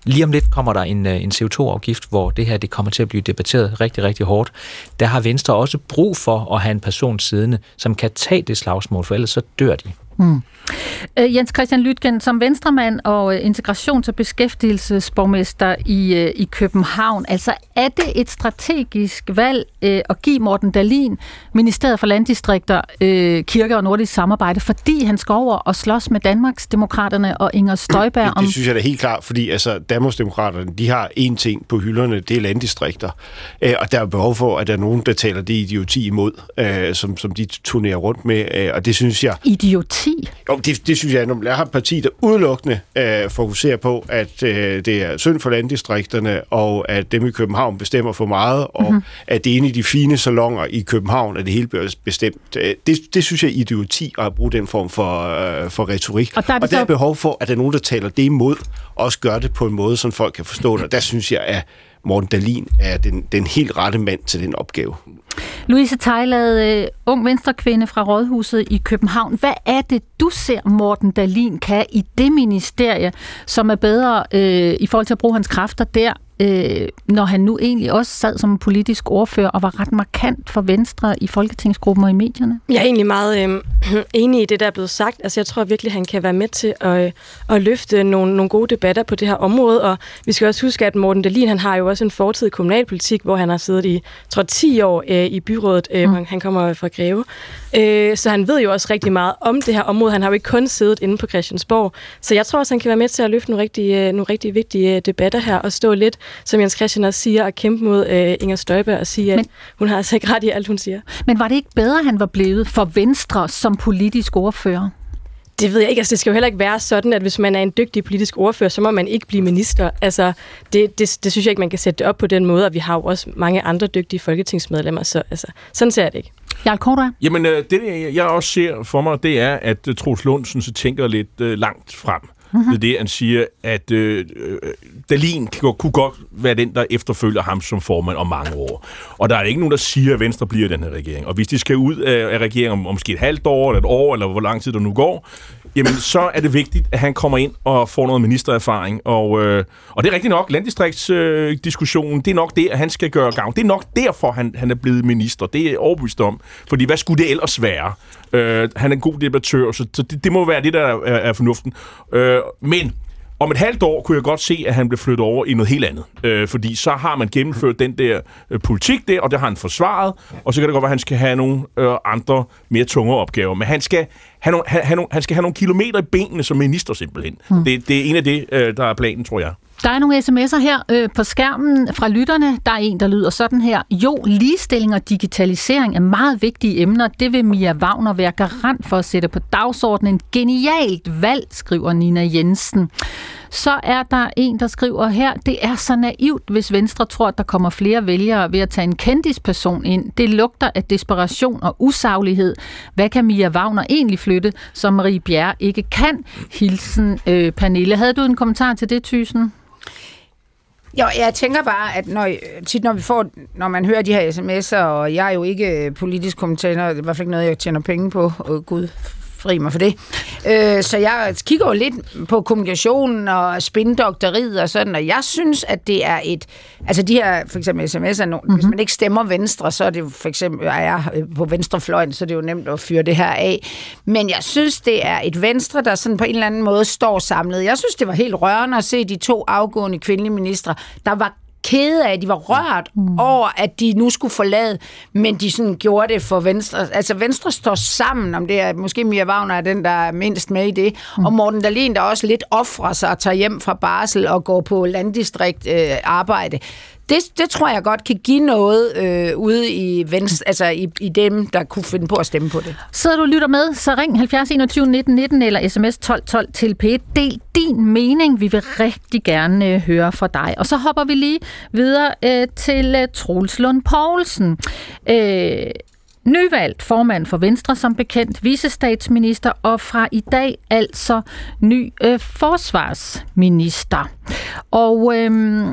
D: Lige om lidt kommer der en, øh, en CO2-afgift, hvor det her det kommer til at blive debatteret rigtig, rigtig hårdt. Der har Venstre også brug for at have en person siddende, som kan tage det slagsmål, for ellers så dør de.
C: Hmm. Øh, Jens Christian Lytgen, som venstremand og øh, integrations- og beskæftigelsesborgmester i, øh, i København, altså er det et strategisk valg øh, at give Morten Dalin Ministeriet for Landdistrikter, øh, Kirke og Nordisk Samarbejde, fordi han skal over og slås med Danmarks Demokraterne og Inger Støjberg
E: Det,
C: om...
E: det synes jeg da helt klart, fordi altså, Danmarksdemokraterne, de har én ting på hylderne, det er landdistrikter. Øh, og der er behov for, at der er nogen, der taler det idioti imod, øh, som, som de turnerer rundt med. Øh, og det synes jeg...
C: Idioti?
E: Jo, det, det synes jeg, når jeg har et parti, der udelukkende øh, fokuserer på, at øh, det er synd for landdistrikterne, og at dem i København bestemmer for meget, og
C: Mhm.
E: mm-hmm. at det er inde i de fine salonger i København, at det hele bliver bestemt. Øh, Det, det synes jeg er idioti at bruge den form for, øh, for retorik.
C: Og der er det
E: og der er behov for, at der er nogen, der taler det imod, og også gør det på en måde, så folk kan forstå det. Og der synes jeg, at Morten Dalin er den, den helt rette mand til den opgave.
C: Louise Tejlad, øh, ung venstrekvinde fra Rådhuset i København. Hvad er det, du ser Morten Dalin kan i det ministerie, som er bedre øh, i forhold til at bruge hans kræfter der, øh, når han nu egentlig også sad som politisk ordfører og var ret markant for Venstre i Folketingsgruppen og i medierne?
H: Jeg er egentlig meget øh, enig i det, der er blevet sagt. Altså, jeg tror virkelig, han kan være med til at, øh, at løfte nogle, nogle gode debatter på det her område, og vi skal også huske, at Morten Dahlin, han har jo også en fortid i kommunalpolitik, hvor han har siddet i, tror 10 år øh, i byrådet. Øh, mm. Han kommer fra Greve. Øh, så han ved jo også rigtig meget om det her område. Han har jo ikke kun siddet inde på Christiansborg. Så jeg tror også, han kan være med til at løfte nogle rigtig, øh, nogle rigtig vigtige øh, debatter her, og stå lidt, som Jens Christian også siger, at kæmpe mod øh, Inger Støjberg og sige, at
C: Men-
H: hun har altså ikke ret i alt, hun siger.
C: Men var det ikke bedre, han var blevet for Venstre som politisk ordfører?
H: Det ved jeg ikke. Altså, det skal jo heller ikke være sådan, at hvis man er en dygtig politisk ordfører, så må man ikke blive minister. Altså, det, det, det synes jeg ikke, man kan sætte det op på den måde, og vi har jo også mange andre dygtige folketingsmedlemmer, så altså, sådan ser jeg det ikke.
C: Jarl Kortua?
A: Jamen, øh, det jeg også ser for mig, det er, at øh, Troels Lund sådan, så tænker lidt øh, langt frem. Mm-hmm. Det det, han siger, at øh, øh Dalin kan, kunne godt være den, der efterfølger ham som formand om mange år. Og der er ikke nogen, der siger, at Venstre bliver den her regering. Og hvis de skal ud af, af regeringen om, om måske et halvt år, eller et år, eller hvor lang tid der nu går, jamen så er det vigtigt, at han kommer ind og får noget ministererfaring. Og, øh, og det er rigtigt nok, landdistriktsdiskussionen, øh, det er nok det, at han skal gøre gavn. Det er nok derfor, han, han er blevet minister. Det er jeg overbevist om. Fordi hvad skulle det ellers være? Øh, han er en god debattør, så, så det, det må være det, der er, er fornuften. Øh, men om et halvt år kunne jeg godt se, at han blev flyttet over i noget helt andet. Øh, fordi så har man gennemført den der øh, politik der, og det har han forsvaret, og så kan det godt være, at han skal have nogle øh, andre mere tunge opgaver. Men han skal have nogle, have, have nogle, han skal have nogle kilometer i benene som minister simpelthen. Hmm. Det, det er en af det, øh, der er planen, tror jeg.
C: Der er nogle sms'er her øh, på skærmen fra lytterne. Der er en, der lyder sådan her. Jo, ligestilling og digitalisering er meget vigtige emner. Det vil Mia Wagner være garant for at sætte på dagsordenen. Genialt valg, skriver Nina Jensen. Så er der en, der skriver her, det er så naivt, hvis Venstre tror, at der kommer flere vælgere ved at tage en kendisperson ind. Det lugter af desperation og usaglighed. Hvad kan Mia Wagner egentlig flytte, som Marie Bjerre ikke kan? Hilsen øh, Pernille. Havde du en kommentar til det, Thysen?
G: Jo, jeg tænker bare, at når, tit når vi får, når man hører de her sms'er, og jeg er jo ikke politisk kommentator, det er i hvert fald ikke noget, jeg tjener penge på, og Gud fri mig for det. Øh, så jeg kigger jo lidt på kommunikationen og spindokteriet og sådan, og jeg synes, at det er et, altså de her, for eksempel sms'er, mm-hmm. hvis man ikke stemmer venstre, så er det jo for eksempel, er jeg på venstrefløjen, så er det jo nemt at fyre det her af. Men jeg synes, det er et venstre, der sådan på en eller anden måde står samlet. Jeg synes, det var helt rørende at se de to afgående kvindelige ministre, der var kede af, at de var rørt mm. over, at de nu skulle forlade, men de sådan gjorde det for Venstre. Altså Venstre står sammen om det, måske Mia Wagner er den, der er mindst med i det, mm. og Morten Dahlin, der også lidt offrer sig og tager hjem fra barsel og går på landdistrikt øh, arbejde. Det, det tror jeg godt kan give noget øh, ude i, venstre, altså i, i dem, der kunne finde på at stemme på det.
C: Sidder du og lytter med, så ring 70 21 19 19 eller sms 12 12 til P1. Del din mening. Vi vil rigtig gerne øh, høre fra dig. Og så hopper vi lige videre øh, til øh, Troels Lund Poulsen. Øh, Nyvalgt formand for Venstre som bekendt, visestatsminister og fra i dag altså ny øh, forsvarsminister. Og øh,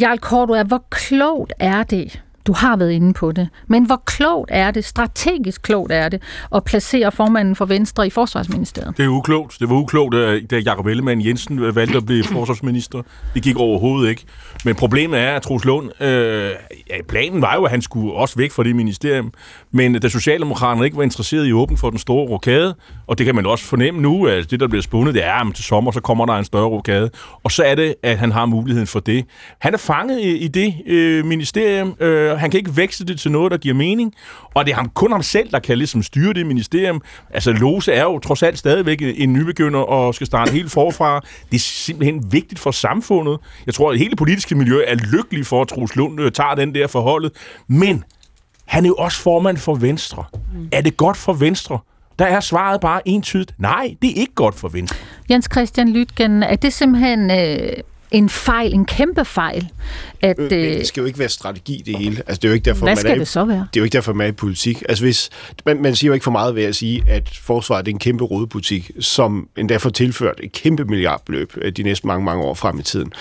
C: Jarl Cordua, hvor klogt er det, du har været inde på det, men hvor klogt er det, strategisk klogt er det, at placere formanden for Venstre i Forsvarsministeriet?
A: Det er uklogt. Det var uklogt, da Jacob Ellemann Jensen valgte at blive forsvarsminister. Det gik overhovedet ikke. Men problemet er, at Troels Lund, øh, ja, planen var jo, at han skulle også væk fra det ministerium, men da Socialdemokraterne ikke var interesseret i åben for den store rokade, og det kan man også fornemme nu, at det, der bliver spundet, det er, at til sommer, så kommer der en større rokade, og så er det, at han har muligheden for det. Han er fanget i, i det øh, ministerium, øh, han kan ikke vækste det til noget, der giver mening, og det er ham, kun ham selv, der kan ligesom styre det ministerium. Altså, Lose er jo trods alt stadigvæk en nybegynder og skal starte helt forfra. Det er simpelthen vigtigt for samfundet. Jeg tror, at hele politiske miljø er lykkelig for, at Troels Lund tager den der forholdet. Men han er jo også formand for Venstre. Mm. Er det godt for Venstre? Der er svaret bare entydigt, nej, det er ikke godt for Venstre.
C: Jens Christian Lytgen, er det simpelthen øh, en fejl, en kæmpe fejl. At,
E: Øh, Men det skal jo ikke være strategi, det hele. Altså, det er jo ikke derfor,
C: Hvad
E: man
C: skal
E: er, i-
C: det så være?
E: Det er jo ikke derfor, man er i politik. Altså, hvis, man, man siger jo ikke for meget ved at sige, at forsvaret er en kæmpe rodebutik, som endda får tilført et kæmpe milliardbeløb øh, de næste mange, mange år frem i tiden.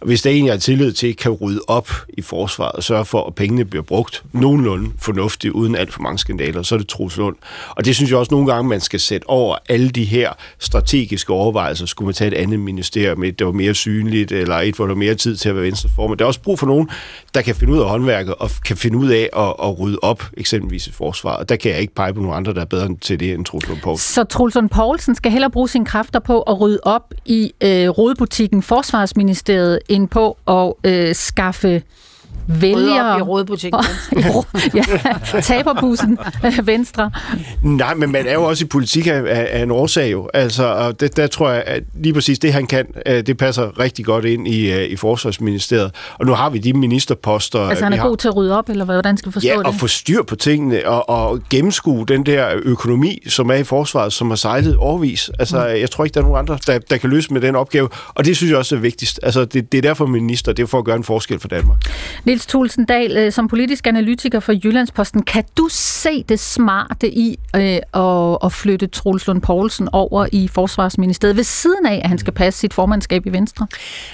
E: Og hvis der egentlig er tillid til, kan rydde op i forsvaret og sørge for, at pengene bliver brugt nogenlunde fornuftigt, uden alt for mange skandaler, så er det Troels Lund. Og det synes jeg også nogle gange, man skal sætte over alle de her strategiske overvejelser. Skulle man tage et andet ministerium, et, der var mere synligt, eller et, hvor du har mere tid til at være venstreformand. Der er også brug for nogen, der kan finde ud af håndværket, og kan finde ud af at, at rydde op, eksempelvis i forsvaret. Og der kan jeg ikke pege på nogen andre, der er bedre til det end Troels Lund Poulsen.
C: Så Troels Lund Poulsen skal hellere bruge sine kræfter på at rydde op i øh, rodebutikken Forsvarsministeriet, end på at øh, skaffe vælgere...
G: op i rodebutikken.
C: ja, taberbussen øh, Venstre.
E: Nej, men man er jo også i politik af, af, en årsag jo. Altså, og det, der tror jeg, at lige præcis det, han kan, øh, det passer rigtig godt ind i, øh, i Forsvarsministeriet. Og nu har vi de ministerposter.
C: Altså han er
E: har.
C: god til at rydde op, eller hvordan skal vi forstå
E: Ja,
C: det?
E: og få styr på tingene, og, og gennemskue den der økonomi, som er i forsvaret, som har sejlet overvis. Altså,
C: Mm.
E: jeg tror ikke, der er nogen andre, der, der kan løse med den opgave, og det synes jeg også er vigtigst. Altså, det, det er derfor minister, det er for at gøre en forskel for Danmark.
C: Niels Nils Tulsendal, øh, som politisk analytiker for Jyllandsposten, kan du se det smarte i øh, at, at flytte Troels Lund Poulsen over i Forsvarsministeriet, ved siden af, at han skal passe sit formandskab i Venstre?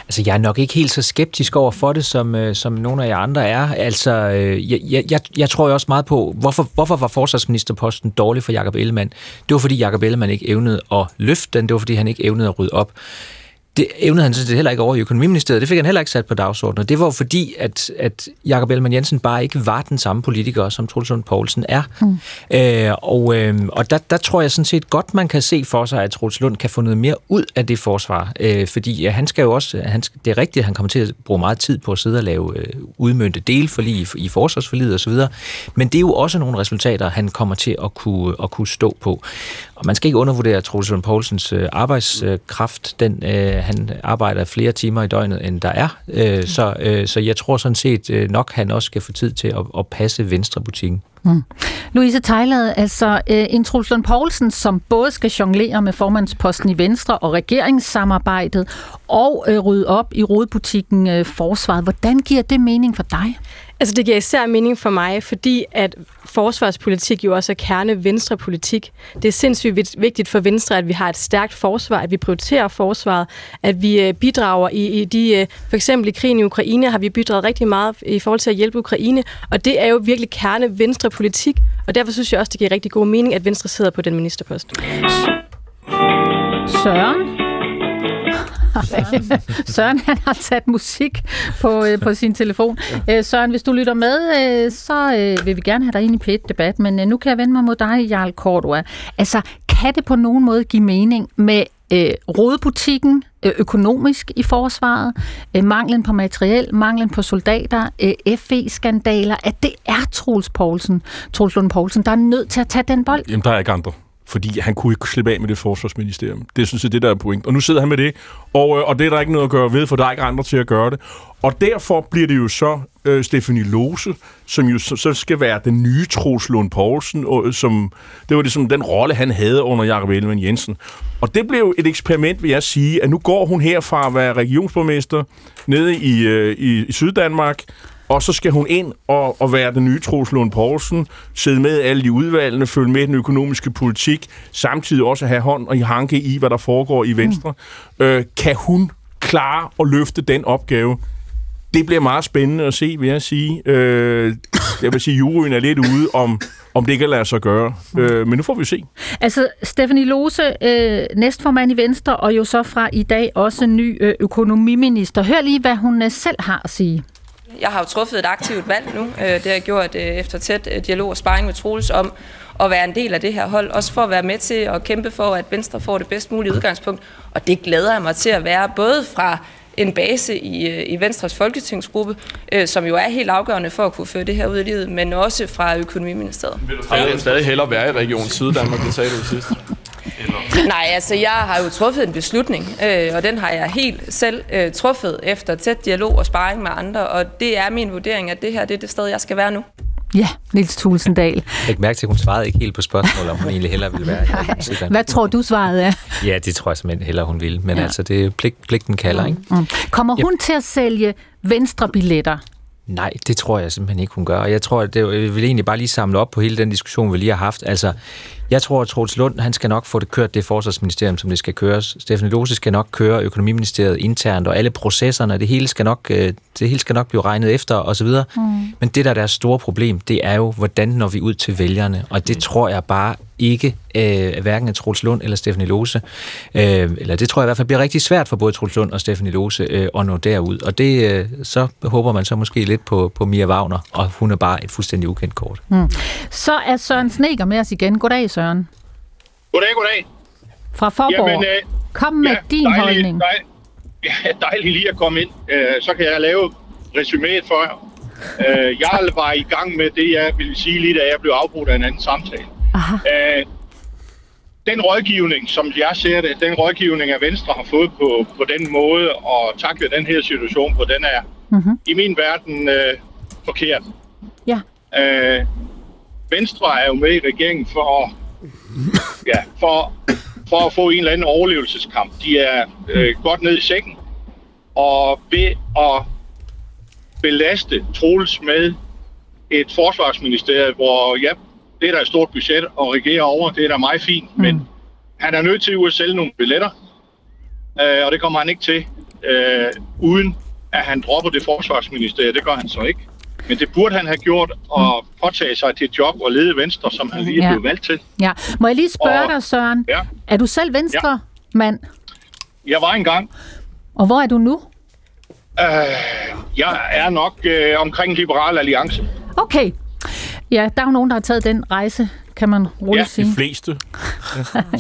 D: Altså, jeg er nok ikke helt så skeptisk over for det, som, øh, som nogle af jer andre er. Altså, øh, jeg, jeg- jeg, jeg tror jo også meget på, hvorfor, hvorfor var forsvarsministerposten dårlig for Jakob Ellemann? Det var, fordi Jakob Ellemann ikke evnede at løfte den. Det var, fordi han ikke evnede at rydde op. Det evnede han sådan set heller ikke over i økonomiministeriet. Det fik han heller ikke sat på dagsordenen. Det var fordi, at, at Jakob Ellemann Jensen bare ikke var den samme politiker, som Troels Lund Poulsen er. Mm. Øh, og øh, og der, der tror jeg sådan set godt, man kan se for sig, at Troels Lund kan få noget mere ud af det forsvar. Øh, fordi ja, han skal jo også, han, det er rigtigt, at han kommer til at bruge meget tid på at sidde og lave øh, udmønte delforlig i, i forsvarsforliget osv. Men det er jo også nogle resultater, han kommer til at kunne, at kunne stå på. Og man skal ikke undervurdere Troels Lund Poulsens øh, arbejdskraft. Den, øh, han arbejder flere timer i døgnet, end der er. Øh, så, øh, så jeg tror sådan set øh, nok, han også skal få tid til at, at passe Venstrebutikken.
C: Mm. Louise Tejlad, altså øh, en Troels Lund Poulsen, som både skal jonglere med formandsposten i Venstre og regeringssamarbejdet, og øh, rydde op i rodbutikken øh, Forsvaret. Hvordan giver det mening for dig?
H: Altså det giver især mening for mig, fordi at forsvarspolitik jo også er kerne venstrepolitik. Det er sindssygt vigtigt for Venstre, at vi har et stærkt forsvar, at vi prioriterer forsvaret, at vi øh, bidrager i, i de, øh, for eksempel i krigen i Ukraine har vi bidraget rigtig meget i forhold til at hjælpe Ukraine, og det er jo virkelig kerne venstrepolitik, og derfor synes jeg også, det giver rigtig god mening, at Venstre sidder på den ministerpost.
C: Søren? Søren han har sat musik på, øh, på sin telefon. Øh, Søren, hvis du lytter med, øh, så øh, vil vi gerne have dig ind i pæt debat, men øh, nu kan jeg vende mig mod dig, Jarl Cordua. Altså, kan det på nogen måde give mening med øh, rådbutikken øh, økonomisk i forsvaret, øh, manglen på materiel, manglen på soldater, øh, FE-skandaler, at det er Troels Poulsen, Troels Lund Poulsen, der er nødt til at tage den bold?
A: Jamen, der er ikke andre. Fordi han kunne ikke slippe af med det forsvarsministerium. Det synes jeg, det, der er point. Og nu sidder han med det, og, øh, og det er der ikke noget at gøre ved, for der er ikke andre til at gøre det. Og derfor bliver det jo så øh, Stefanie Lose, som jo så, så skal være den nye Troels Lund Poulsen, og, øh, som, det var ligesom den rolle, han havde under Jakob Ellemann Jensen. Og det blev et eksperiment, vil jeg sige, at nu går hun herfra at være regionsborgmester nede i, øh, i, i Syddanmark, og så skal hun ind og, og være den nye Troels Lund Poulsen, sidde med alle de udvalgene, følge med den økonomiske politik, samtidig også have hånd og i hanke i, hvad der foregår i Venstre. Mm. Øh, kan hun klare at løfte den opgave? Det bliver meget spændende at se, vil jeg sige. Øh, jeg vil sige, juryen er lidt ude om, om det kan lade sig gøre. Øh, men nu får vi se.
C: Altså, Stephanie Lose, øh, næstformand i Venstre, og jo så fra i dag også ny øh, økonomiminister. Hør lige, hvad hun øh, selv har at sige.
N: Jeg har jo truffet et aktivt valg nu. Øh, det har jeg gjort øh, efter tæt øh, dialog og sparring med Troels om at være en del af det her hold. Også for at være med til at kæmpe for, at Venstre får det bedst mulige udgangspunkt. Og det glæder jeg mig til at være, både fra en base i, i Venstres folketingsgruppe, øh, som jo er helt afgørende for at kunne føre det her ud i livet, men også fra økonomiministeriet.
O: Vil vil stadig hellere være i Region Syddanmark, det sagde du sidst.
N: Nej, altså jeg har jo truffet en beslutning, øh, og den har jeg helt selv øh, truffet efter tæt dialog og sparring med andre, og det er min vurdering, at det her det er det sted, jeg skal være nu.
C: Ja, Nils Tulsendal.
D: Jeg mærke til, at hun svarede ikke helt på spørgsmålet, om hun egentlig hellere ville være i
C: Hvad tror du svaret er?
D: Ja, det tror jeg simpelthen hellere, hun ville. Men ja. altså, det er pligt, pligten kalder, ikke?
C: Mm. Kommer hun ja. til at sælge venstre billetter?
D: Nej, det tror jeg simpelthen ikke, hun gør. Og jeg tror, at det jeg vil egentlig bare lige samle op på hele den diskussion, vi lige har haft. Altså, jeg tror, at Troels Lund, han skal nok få det kørt, det forsvarsministerium, som det skal køres. Stefan Lose skal nok køre økonomiministeriet internt, og alle processerne, det hele skal nok, øh, det hele skal nok blive regnet efter, og så videre. Mm. Men det, der er deres store problem, det er jo, hvordan når vi ud til vælgerne. Og det tror jeg bare ikke, øh, hverken af Troels Lund eller Stefanie Lose. Øh, eller det tror jeg i hvert fald bliver rigtig svært for både Troels Lund og Stefanie Lose øh, at nå derud. Og det, øh, så håber man så måske lidt på, på Mia Wagner, og hun er bare et fuldstændig ukendt kort.
C: Mm. Så er Søren Sneker med os igen. Goddag, Søren.
P: Goddag, goddag.
C: Fra Forborg. Jamen, øh, Kom med ja, din dejlig, holdning.
P: Dej, ja, dejligt lige at komme ind. Øh, så kan jeg lave resuméet for jer. Øh, jeg var i gang med det, jeg ville sige lige da jeg blev afbrudt af en anden samtale. Aha. Øh, den rådgivning, som jeg ser det, den rådgivning, at Venstre har fået på, på den måde og takle den her situation på, den er mm-hmm. i min verden øh, forkert.
C: Ja.
P: Øh, Venstre er jo med i regeringen for, ja, for, for at få en eller anden overlevelseskamp. De er øh, godt ned i sækken, og ved at belaste Troels med et forsvarsministerium, hvor ja, det er der et stort budget at regere over, det er da meget fint, mm. men han er nødt til at sælge nogle billetter, øh, og det kommer han ikke til, øh, uden at han dropper det forsvarsministerium. Det gør han så ikke. Men det burde han have gjort og mm. påtage sig til et job og lede Venstre, som han lige er ja. blevet valgt til.
C: Ja. Må jeg lige spørge og, dig, Søren? Ja. Er du selv Venstre mand?
P: Ja. Jeg var engang.
C: Og hvor er du nu?
P: Uh, jeg er nok uh, omkring Liberal Alliance.
C: Okay. Ja, der er jo nogen, der har taget den rejse, kan man roligt
P: ja.
C: sige.
A: De fleste.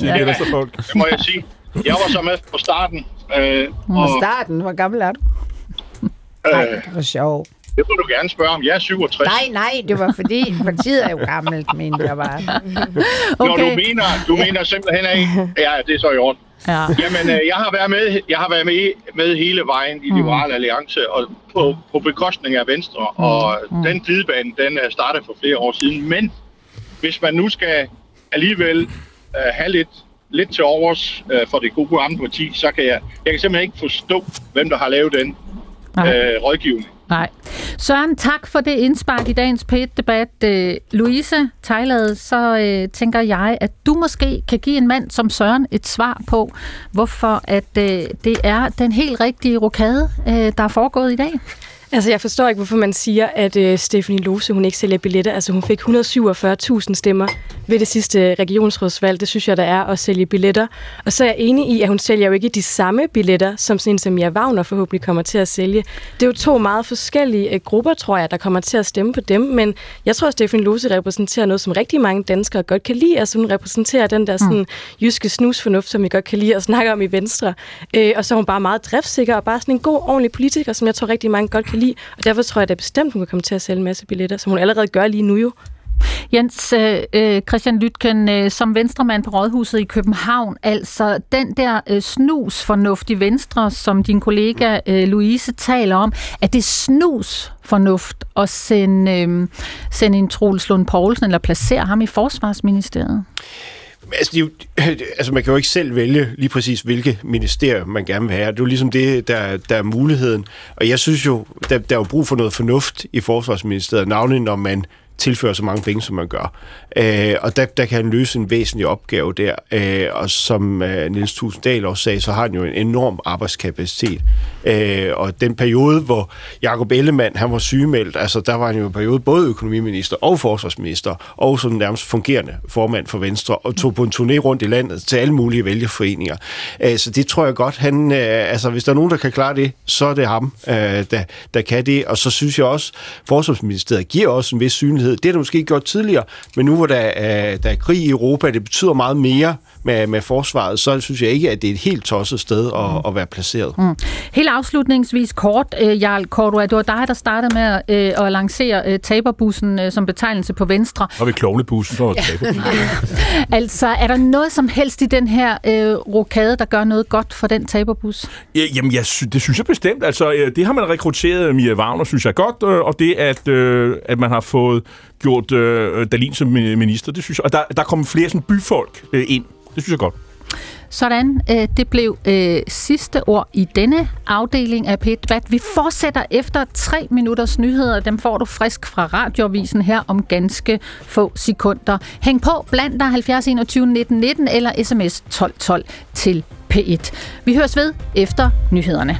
A: Ja,
P: ja. folk. Det må jeg sige. Jeg var så med på starten. Øh,
G: og, starten? Hvor gammel er du? Nej, det var sjovt.
P: Det må du gerne spørge om. Jeg er 67.
G: Nej, nej, det var fordi partiet er jo gammelt, men jeg bare.
P: okay. Når du mener, du mener simpelthen ikke... Ja, det er så i orden. Ja. Jamen, øh, jeg har været med, jeg har været med, med hele vejen i mm. Liberal Alliance, og på, på bekostning af Venstre, mm. og mm. den glidebane, den er startet for flere år siden. Men hvis man nu skal alligevel uh, have lidt, lidt til overs uh, for det gode gamle parti, så kan jeg, jeg kan simpelthen ikke forstå, hvem der har lavet den uh, rådgivning.
C: Nej. Søren, tak for det indspark i dagens PET-debat. Øh, Louise Tejlade, så øh, tænker jeg, at du måske kan give en mand som Søren et svar på, hvorfor at øh, det er den helt rigtige rokade, øh, der er foregået i dag.
H: Altså, jeg forstår ikke, hvorfor man siger, at øh, Stephanie Lose, hun ikke sælger billetter. Altså, hun fik 147.000 stemmer ved det sidste regionsrådsvalg. Det synes jeg, der er at sælge billetter. Og så er jeg enig i, at hun sælger jo ikke de samme billetter, som sådan en som Mia Wagner forhåbentlig kommer til at sælge. Det er jo to meget forskellige øh, grupper, tror jeg, der kommer til at stemme på dem. Men jeg tror, at Stephanie Lose repræsenterer noget, som rigtig mange danskere godt kan lide. Altså, hun repræsenterer den der sådan, jyske snusfornuft, som vi godt kan lide at snakke om i Venstre. Øh, og så er hun bare meget driftsikker og bare sådan en god, ordentlig politiker, som jeg tror rigtig mange godt kan lide. Og derfor tror jeg da bestemt, hun kan komme til at sælge en masse billetter, som hun allerede gør lige nu jo.
C: Jens øh, øh Christian Lytken, øh, som venstremand på Rådhuset i København, altså den der øh, snus i Venstre, som din kollega øh, Louise taler om, er det snus fornuft at sende, øh, sende en Troels Lund Poulsen eller placere ham i Forsvarsministeriet?
E: Altså, de, altså, man kan jo ikke selv vælge lige præcis, hvilke ministerier man gerne vil have. Det er jo ligesom det, der, der er muligheden. Og jeg synes jo, der, der er jo brug for noget fornuft i Forsvarsministeriet, navnlig når man tilfører så mange penge, som man gør. Øh, og der, der kan han løse en væsentlig opgave der. Øh, og som øh, Niels Tusinddal også sagde, så har han jo en enorm arbejdskapacitet. Øh, og den periode, hvor Jakob Ellemann han var sygemeldt, altså der var han jo en periode både økonomiminister og forsvarsminister, og sådan nærmest fungerende formand for Venstre, og tog på en turné rundt i landet til alle mulige vælgerforeninger. Øh, så det tror jeg godt, han, øh, altså hvis der er nogen, der kan klare det, så er det ham, øh, der, der kan det. Og så synes jeg også, Forsvarsministeriet giver også en vis synlighed. Det har det måske ikke gjort tidligere, men nu hvor der er, der er krig i Europa, det betyder meget mere med, med forsvaret, så synes jeg ikke, at det er et helt tosset sted at, mm. at være placeret. Mm.
C: Helt afslutningsvis kort, øh, Jarl Cordua, det var dig, der startede med øh, at lancere øh, taberbussen øh, som betegnelse på Venstre.
A: Og vi klovnebussen for taberbussen.
C: altså, er der noget som helst i den her øh, rokade, der gør noget godt for den taberbus?
A: Ja, jamen, jeg sy- det synes jeg bestemt. Altså, øh, det har man rekrutteret Mia Wagner, synes jeg godt, øh, og det, at, øh, at man har fået gjort øh, Dalin som minister. Det synes jeg. Og der, der kommer flere sådan byfolk øh, ind. Det synes jeg godt.
C: Sådan, øh, det blev øh, sidste ord i denne afdeling af p Debat. Vi fortsætter efter tre minutters nyheder. Dem får du frisk fra radioavisen her om ganske få sekunder. Hæng på blandt dig 70 21 19 19 eller sms 12 12 til P1. Vi høres ved efter nyhederne.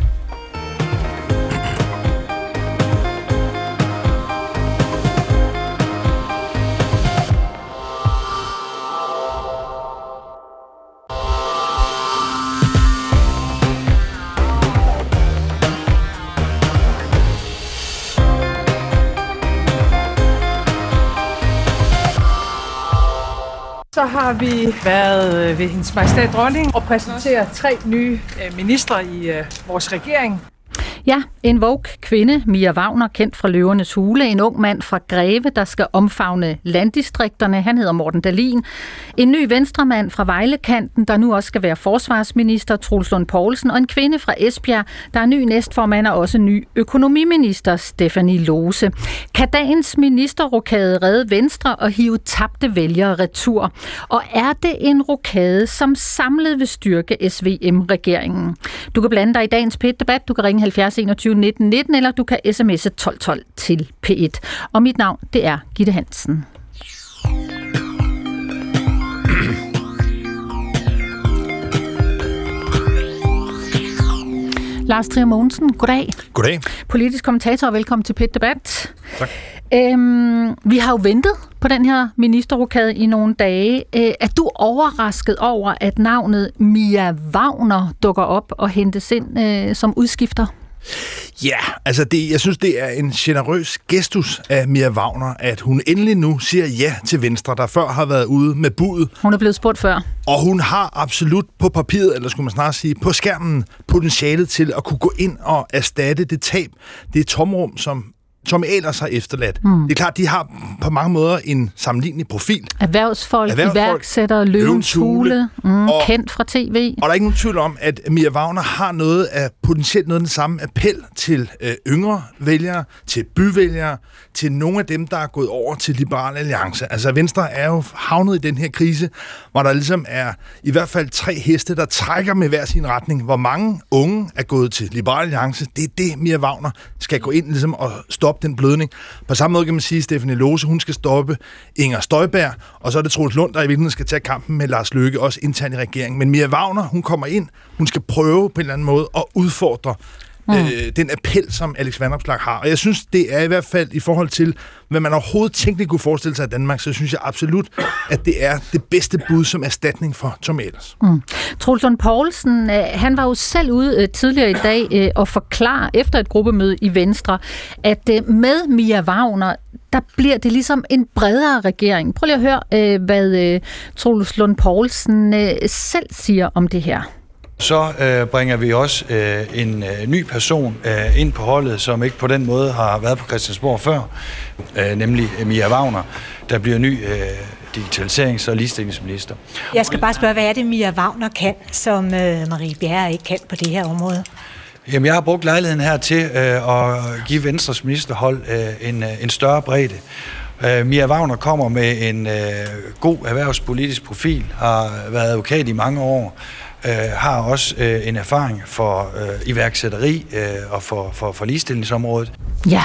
Q: Så har vi været øh, ved hendes majestæt dronning og præsenteret tre nye øh, ministre i øh, vores regering.
C: Ja, en vogue kvinde, Mia Wagner, kendt fra Løvernes Hule. En ung mand fra Greve, der skal omfavne landdistrikterne. Han hedder Morten Dalin. En ny venstremand fra Vejlekanten, der nu også skal være forsvarsminister, Truls Lund Poulsen. Og en kvinde fra Esbjerg, der er ny næstformand og også ny økonomiminister, Stefanie Lose. Kan dagens ministerrokade redde Venstre og hive tabte vælgere retur? Og er det en rokade, som samlet vil styrke SVM-regeringen? Du kan blande dig i dagens pit debat Du kan ringe 70 21 19 19, eller du kan sms'e 1212 til P1. Og mit navn, det er Gitte Hansen. Lars Trier Mogensen, goddag.
R: Goddag.
C: Politisk kommentator, og velkommen til Pit Debat.
R: Tak.
C: Øhm, vi har jo ventet på den her ministerrokade i nogle dage. Øh, er du overrasket over, at navnet Mia Wagner dukker op og hentes ind øh, som udskifter?
R: Ja, altså det, jeg synes, det er en generøs gestus af Mia Wagner, at hun endelig nu siger ja til Venstre, der før har været ude med bud.
C: Hun er blevet spurgt før.
R: Og hun har absolut på papiret, eller skulle man snart sige, på skærmen, potentialet til at kunne gå ind og erstatte det tab, det tomrum, som som ellers har efterladt. Mm. Det er klart, de har på mange måder en sammenlignelig profil.
C: Erhvervsfolk, Erhvervsfolk iværksætter, løvens hule, mm, og, kendt fra tv.
R: Og der er ikke nogen tvivl om, at Mia Wagner har noget af potentielt noget af den samme appel til øh, yngre vælgere, til byvælgere, til nogle af dem, der er gået over til Liberal Alliance. Altså Venstre er jo havnet i den her krise, hvor der ligesom er i hvert fald tre heste, der trækker med hver sin retning. Hvor mange unge er gået til Liberal Alliance, det er det, Mia Wagner skal gå ind ligesom, og stoppe den blødning. På samme måde kan man sige, at Stefanie Lose, hun skal stoppe Inger Støjberg, og så er det Troels Lund, der i virkeligheden skal tage kampen med Lars Løkke, også internt i regeringen. Men Mia Wagner, hun kommer ind, hun skal prøve på en eller anden måde at udfordre mm. øh, den appel, som Alex Vandopslag har. Og jeg synes, det er i hvert fald i forhold til, hvad man overhovedet tænkte kunne forestille sig i Danmark, så synes jeg absolut, at det er det bedste bud som erstatning for Tom Ahlers.
C: Mm. Troels Lund Poulsen, øh, han var jo selv ude øh, tidligere i dag øh, og forklare efter et gruppemøde i Venstre, at med Mia Wagner, der bliver det ligesom en bredere regering. Prøv lige at høre, hvad Troels Lund Poulsen selv siger om det her
B: så øh, bringer vi også øh, en øh, ny person øh, ind på holdet, som ikke på den måde har været på Christiansborg før, øh, nemlig Mia Wagner, der bliver ny øh, digitaliserings- og ligestillingsminister.
S: Jeg skal bare spørge, hvad er det, Mia Wagner kan, som øh, Marie Bjerre ikke kan på det her område?
B: Jamen, jeg har brugt lejligheden her til øh, at give Venstres ministerhold øh, en, øh, en større bredde. Uh, Mia Wagner kommer med en uh, god erhvervspolitisk profil, har været advokat i mange år, øh, har også øh, en erfaring for øh, iværksætteri øh, og for, for, for ligestillingsområdet.
C: Ja,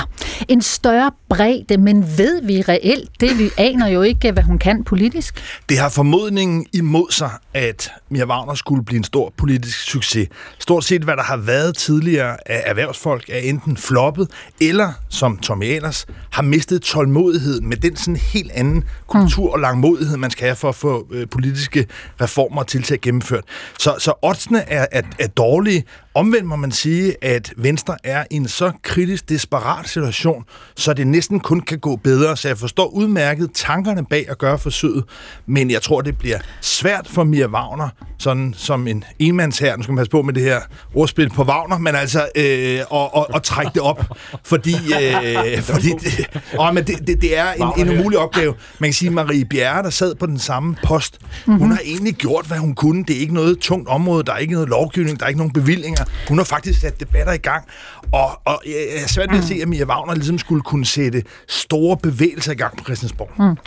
C: en større bredde, men ved vi reelt det? Vi aner jo ikke, hvad hun kan politisk.
R: Det har formodningen imod sig, at Mia Wagner skulle blive en stor politisk succes. Stort set, hvad der har været tidligere af erhvervsfolk, er enten floppet, eller, som Tommy Ahlers, har mistet tålmodighed med den sådan helt anden kultur mm. og langmodighed, man skal have for at få øh, politiske reformer til at gennemført. Så, så oddsene er, er, er dårlige. Omvendt må man sige, at Venstre er i en så kritisk, desperat situation, så det næsten kun kan gå bedre. Så jeg forstår udmærket tankerne bag at gøre forsøget, men jeg tror, det bliver svært for Mia Wagner sådan som en enmandsherre, nu skal man passe på med det her ordspil på Wagner, men altså øh, og, og, og trække det op, fordi, øh, fordi det, åh, men det, det, det er en, en umulig opgave. Man kan sige, Marie Bjerre, der sad på den samme post, mm-hmm. hun har egentlig gjort, hvad hun kunne. Det er ikke noget tungt område, der er ikke noget lovgivning, der er ikke nogen bevillinger. Hun har faktisk sat debatter i gang, og, og jeg er svært ved at se, at Mia Wagner ligesom skulle kunne sætte store bevægelser i gang på Christiansborg.
C: Mm.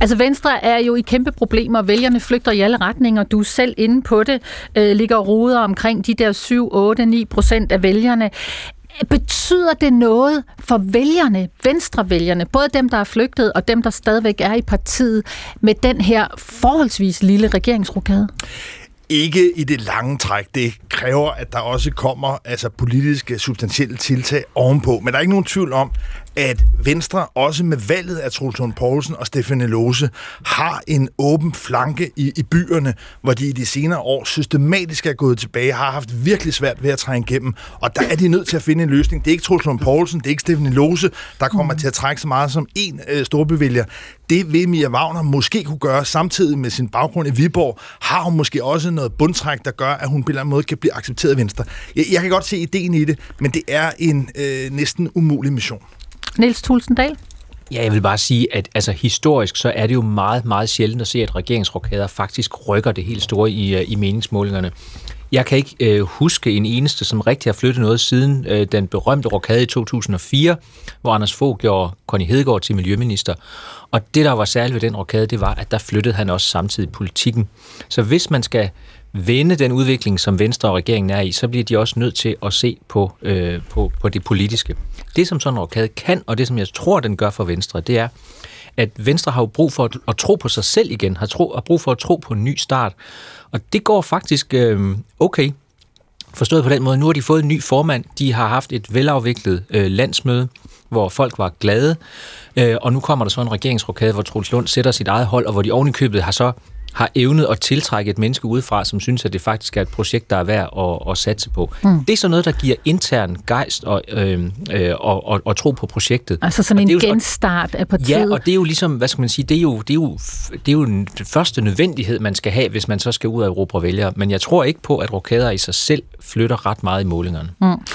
C: Altså Venstre er jo i kæmpe problemer. Vælgerne flygter i alle retninger. Du er selv inde på det. Øh, ligger roder omkring de der 7, 8, 9 procent af vælgerne. Betyder det noget for vælgerne, venstrevælgerne, både dem, der er flygtet og dem, der stadigvæk er i partiet, med den her forholdsvis lille regeringsrokade?
R: Ikke i det lange træk. Det kræver, at der også kommer altså, politiske, substantielle tiltag ovenpå. Men der er ikke nogen tvivl om, at Venstre også med valget af Troels Poulsen og Stefan Lose har en åben flanke i, i byerne, hvor de i de senere år systematisk er gået tilbage, har haft virkelig svært ved at trænge igennem, og der er de nødt til at finde en løsning. Det er ikke Troels Poulsen, det er ikke Stefan Lose, der kommer mm. til at trække så meget som en øh, storbevælger. Det vil Mia Wagner måske kunne gøre samtidig med sin baggrund i Viborg. Har hun måske også noget bundtræk, der gør, at hun på en eller anden måde kan blive accepteret af Venstre. Jeg, jeg kan godt se ideen i det, men det er en øh, næsten umulig mission.
C: Niels Tulsendal?
D: Ja, jeg vil bare sige, at altså, historisk så er det jo meget, meget sjældent at se, at regeringsrokader faktisk rykker det helt store i, øh, i meningsmålingerne. Jeg kan ikke øh, huske en eneste, som rigtig har flyttet noget siden øh, den berømte rokade i 2004, hvor Anders Fogh gjorde Connie Hedegaard til miljøminister. Og det, der var særligt ved den rokade, det var, at der flyttede han også samtidig politikken. Så hvis man skal vende den udvikling, som Venstre og regeringen er i, så bliver de også nødt til at se på, øh, på, på det politiske. Det, som sådan en rokade kan, og det, som jeg tror, den gør for Venstre, det er, at Venstre har jo brug for at, at tro på sig selv igen, har, tro, har brug for at tro på en ny start. Og det går faktisk øh, okay. Forstået på den måde, nu har de fået en ny formand, de har haft et velafviklet øh, landsmøde, hvor folk var glade, øh, og nu kommer der så en regeringsrokade, hvor Troels Lund sætter sit eget hold, og hvor de ovenikøbet har så har evnet at tiltrække et menneske udefra, som synes, at det faktisk er et projekt, der er værd at, at satse på. Mm. Det er så noget, der giver intern gejst og, øh, øh, og, og, og tro på projektet.
C: Altså sådan en genstart af partiet.
D: Ja, og det er jo ligesom, hvad skal man sige, det er jo, det er jo, det er jo den første nødvendighed, man skal have, hvis man så skal ud af Europa og vælge. Men jeg tror ikke på, at rokader i sig selv flytter ret meget i målingerne. Mm.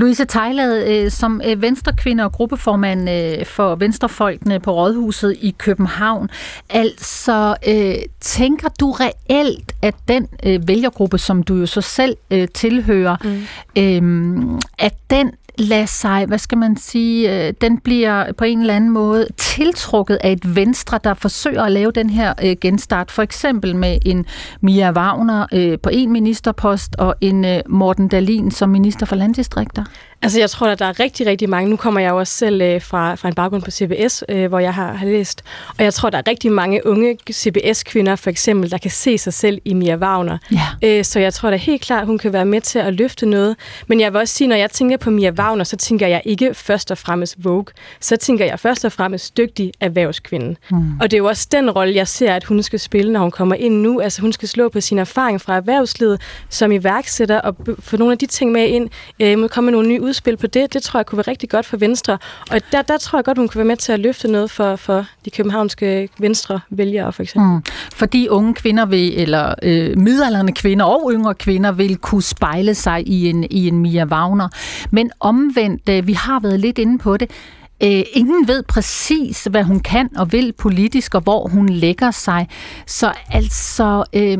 C: Louise Tejlad, øh, som øh, venstrekvinde og gruppeformand øh, for Venstrefolkene på Rådhuset i København. Altså, tænker du reelt, at den vælgergruppe, som du jo så selv tilhører, mm. at den lade sig, hvad skal man sige, øh, den bliver på en eller anden måde tiltrukket af et venstre, der forsøger at lave den her øh, genstart. For eksempel med en Mia Wagner øh, på en ministerpost og en øh, Morten Dalin som minister for landdistrikter.
H: Altså, jeg tror, at der er rigtig, rigtig mange. Nu kommer jeg jo også selv øh, fra, fra en baggrund på CBS, øh, hvor jeg har, har læst. Og jeg tror, der er rigtig mange unge CBS-kvinder, for eksempel, der kan se sig selv i Mia Wagner. Ja. Øh, så jeg tror da helt klart, hun kan være med til at løfte noget. Men jeg vil også sige, når jeg tænker på Mia Wagner, så tænker jeg ikke først og fremmest Vogue. Så tænker jeg først og fremmest dygtig erhvervskvinde. Mm. Og det er jo også den rolle, jeg ser, at hun skal spille, når hun kommer ind nu. Altså, hun skal slå på sin erfaring fra erhvervslivet som iværksætter og få nogle af de ting med ind. Øh, komme med nogle nye udspil på det, det tror jeg kunne være rigtig godt for Venstre. Og der, der tror jeg godt, hun kunne være med til at løfte noget for, for de københavnske venstre vælgere, for eksempel. Mm.
C: Fordi unge kvinder vil, eller øh, midalderne kvinder og yngre kvinder vil kunne spejle sig i en, i en Mia Wagner. Men omvendt, øh, vi har været lidt inde på det, Øh, ingen ved præcis, hvad hun kan og vil politisk, og hvor hun lægger sig. Så altså, øh,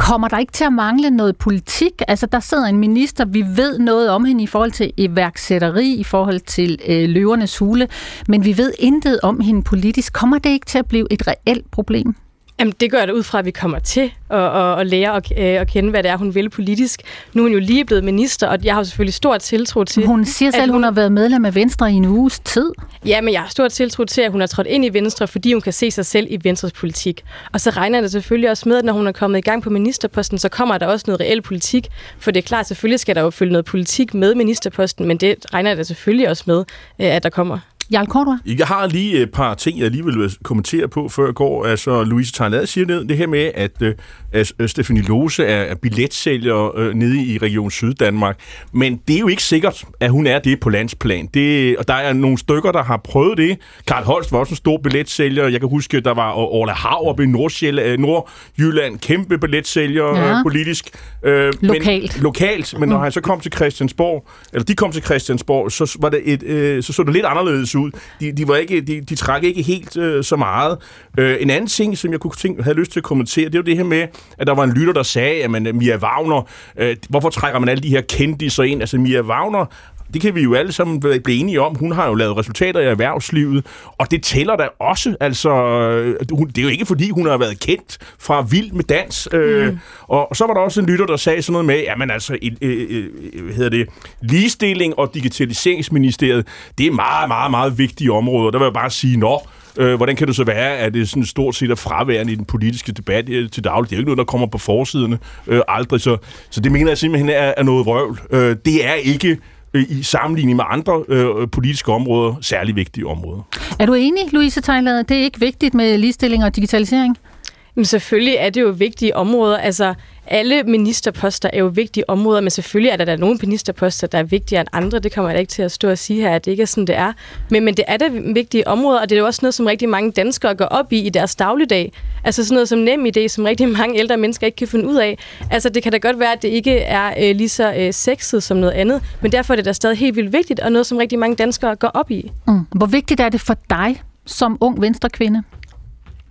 C: Kommer der ikke til at mangle noget politik? Altså, der sidder en minister, vi ved noget om hende i forhold til iværksætteri, i forhold til øh, løvernes hule, men vi ved intet om hende politisk. Kommer det ikke til at blive et reelt problem?
H: Jamen, det gør det ud fra, at vi kommer til at, at, at lære at, øh, at kende, hvad det er, hun vil politisk. Nu er hun jo lige blevet minister, og jeg har selvfølgelig stor tiltro til...
C: Hun siger selv, at hun, hun har været medlem af Venstre i en uges tid.
H: Ja, men jeg har stor tiltro til, at hun har trådt ind i Venstre, fordi hun kan se sig selv i Venstres politik. Og så regner det selvfølgelig også med, at når hun er kommet i gang på ministerposten, så kommer der også noget reel politik. For det er klart, selvfølgelig skal der jo følge noget politik med ministerposten, men det regner det selvfølgelig også med, øh, at der kommer.
C: Jarl Cordua?
A: Jeg har lige et par ting, jeg lige vil kommentere på før i går. Altså, Louise Tarnad siger ned det her med, at, øh, at Stefanie Lose er, er billetsælger øh, nede i Region Syddanmark. Men det er jo ikke sikkert, at hun er det på landsplan. Det, og der er nogle stykker, der har prøvet det. Karl Holst var også en stor billetsælger. Jeg kan huske, der var Orla Hav i Nordsjælland, Nordjylland, kæmpe billetsælger
C: Ja.
A: politisk. Øh,
C: Lokalt.
A: Men, lokalt, men når han så kom til Christiansborg, eller de kom til Christiansborg, så var det et, øh, så så det lidt anderledes ud. De, de, var ikke, de, de trak ikke helt øh, så meget. Øh, en anden ting, som jeg kunne tænke, have lyst til at kommentere, det var det her med, at der var en lytter, der sagde, at man, Mia Wagner, øh, hvorfor trækker man alle de her kendiser ind? Altså Mia Wagner det kan vi jo alle sammen blive enige om. Hun har jo lavet resultater i erhvervslivet, og det tæller da også. Altså, øh, hun, det er jo ikke, fordi hun har været kendt fra Vild med Dans. Øh, og så var der også en lytter, der sagde sådan noget med, jamen altså, et, øh, øh, hvad hedder det, ligestilling og digitaliseringsministeriet, det er meget, meget, meget vigtige områder. Der vil jeg bare sige, nå, Øh, hvordan kan det så være, at det sådan stort set er fraværende i den politiske debat øh, til daglig? Det er jo ikke noget, der kommer på forsiderne øh, aldrig. Så, så det mener jeg simpelthen er, er noget vrøvl. Øh, det er ikke øh, i sammenligning med andre øh, politiske områder særlig vigtige områder.
C: Er du enig, Louise Tejlade? Det er ikke vigtigt med ligestilling og digitalisering?
H: Men selvfølgelig er det jo vigtige områder. Altså, alle ministerposter er jo vigtige områder, men selvfølgelig er der da nogle ministerposter, der er vigtigere end andre. Det kommer jeg da ikke til at stå og sige her, at det ikke er sådan, det er. Men, men det er da vigtige områder, og det er jo også noget, som rigtig mange danskere går op i i deres dagligdag. Altså sådan noget som nem idé, som rigtig mange ældre mennesker ikke kan finde ud af. Altså det kan da godt være, at det ikke er øh, lige så øh, sexet som noget andet, men derfor er det da stadig helt vildt vigtigt, og noget, som rigtig mange danskere går op i.
C: Mm. Hvor vigtigt er det for dig som ung venstrekvinde?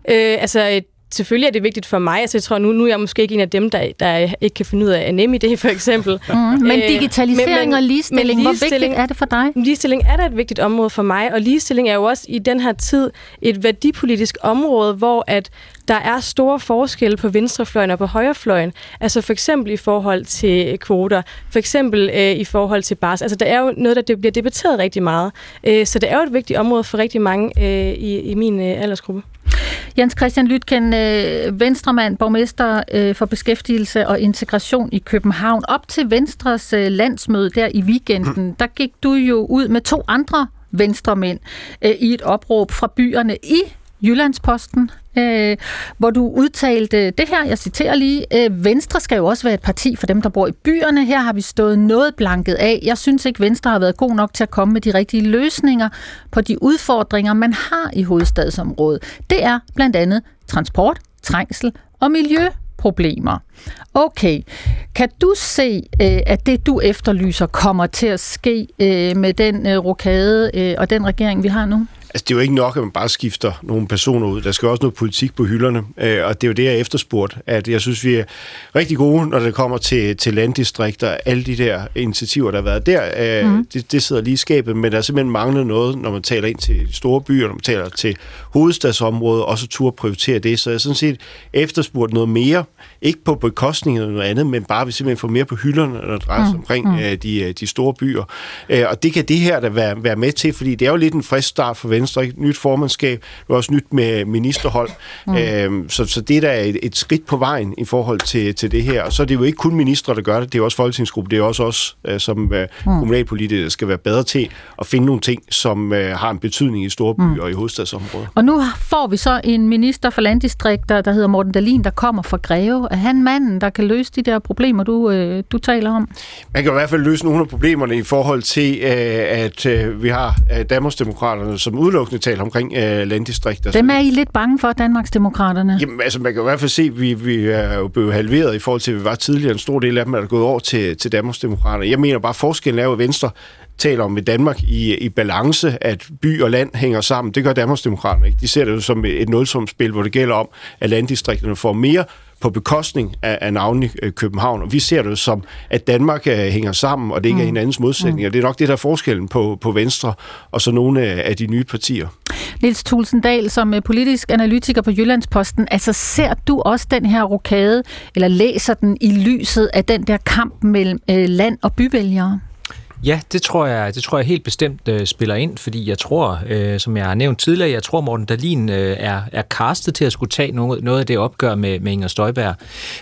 H: Øh, altså, øh, selvfølgelig er det vigtigt for mig. Altså, jeg tror, nu, nu er jeg måske ikke en af dem, der, der ikke kan finde ud af NemID, for eksempel.
C: Mm, men digitalisering og ligestilling, hvor vigtigt er det for dig?
H: Ligestilling er da et vigtigt område for mig, og ligestilling er jo også i den her tid et værdipolitisk område, hvor at der er store forskelle på venstrefløjen og på højrefløjen. Altså for eksempel i forhold til kvoter, for eksempel øh, i forhold til bars. Altså der er jo noget, der det bliver debatteret rigtig meget. Øh, så det er jo et vigtigt område for rigtig mange øh, i, i min øh, aldersgruppe.
C: Jens Christian Lytken, øh, venstremand, borgmester øh, for beskæftigelse og integration i København. Op til Venstres øh, landsmøde der i weekenden, der gik du jo ud med to andre venstremænd øh, i et opråb fra byerne i Jyllandsposten, øh, hvor du udtalte det her, jeg citerer lige, øh, Venstre skal jo også være et parti for dem, der bor i byerne. Her har vi stået noget blanket af. Jeg synes ikke, Venstre har været god nok til at komme med de rigtige løsninger på de udfordringer, man har i hovedstadsområdet. Det er blandt andet transport, trængsel og miljø problemer. Okay, kan du se, øh, at det du efterlyser kommer til at ske øh, med den øh, rokade og den regering, vi har nu?
E: Altså, det er jo ikke nok, at man bare skifter nogle personer ud. Der skal også noget politik på hylderne, øh, og det er jo det, jeg efterspurgt. At jeg synes, vi er rigtig gode, når det kommer til, til landdistrikter. Alle de der initiativer, der har været der, øh, mm. det, det sidder lige i skabet, men der er simpelthen manglet noget, når man taler ind til store byer, når man taler til hovedstadsområdet, også at turde prioritere det. Så jeg har sådan set efterspurgt noget mere, ikke på bekostning af noget andet, men bare vi simpelthen får mere på hylderne, når det drejer sig mm. omkring mm. de, de store byer. Og det kan det her da være, være med til, fordi det er jo lidt en frisk start for Venstre, ikke? nyt formandskab, det er også nyt med ministerhold. Mm. Øhm, så, så det er da et, et skridt på vejen i forhold til, til det her. Og så er det jo ikke kun ministre, der gør det, det er også folketingsgruppe, det er også os øh, som øh, mm. kommunalpolitikere, skal være bedre til at finde nogle ting, som øh, har en betydning i store byer mm. og i hovedstadsområdet.
C: Og nu får vi så en minister for landdistrikter, der hedder Morten Dalin, der kommer fra Greve. Er han manden, der kan løse de der problemer, du, øh, du taler om?
E: Man kan i hvert fald løse nogle af problemerne i forhold til, øh, at øh, vi har øh, Danmarksdemokraterne, som udelukkende taler omkring øh, landdistrikter.
C: Dem er I lidt bange for, Danmarksdemokraterne?
E: Jamen, altså, man kan i hvert fald se, at vi, vi er jo blevet halveret i forhold til, at vi var tidligere. En stor del af dem er gået over til, til Danmarksdemokraterne. Jeg mener bare, at forskellen er jo, at Venstre taler om et Danmark i, i balance, at by og land hænger sammen. Det gør Danmarksdemokraterne ikke. De ser det jo som et nulsumspil, hvor det gælder om, at landdistrikterne får mere på bekostning af, af navnlig København. Og vi ser det som, at Danmark uh, hænger sammen, og det ikke mm. er hinandens modsætninger. Mm. Det er nok det, der er forskellen på, på Venstre og så nogle af de nye partier.
C: Niels Tulsendal, som politisk analytiker på Jyllandsposten, altså ser du også den her rokade, eller læser den i lyset af den der kamp mellem uh, land og byvælgere?
D: Ja, det tror jeg, det tror jeg helt bestemt øh, spiller ind, fordi jeg tror, øh, som jeg har nævnt tidligere, jeg tror Morten Dalin øh, er, er castet til at skulle tage noget, noget af det opgør med, med Inger Støjberg.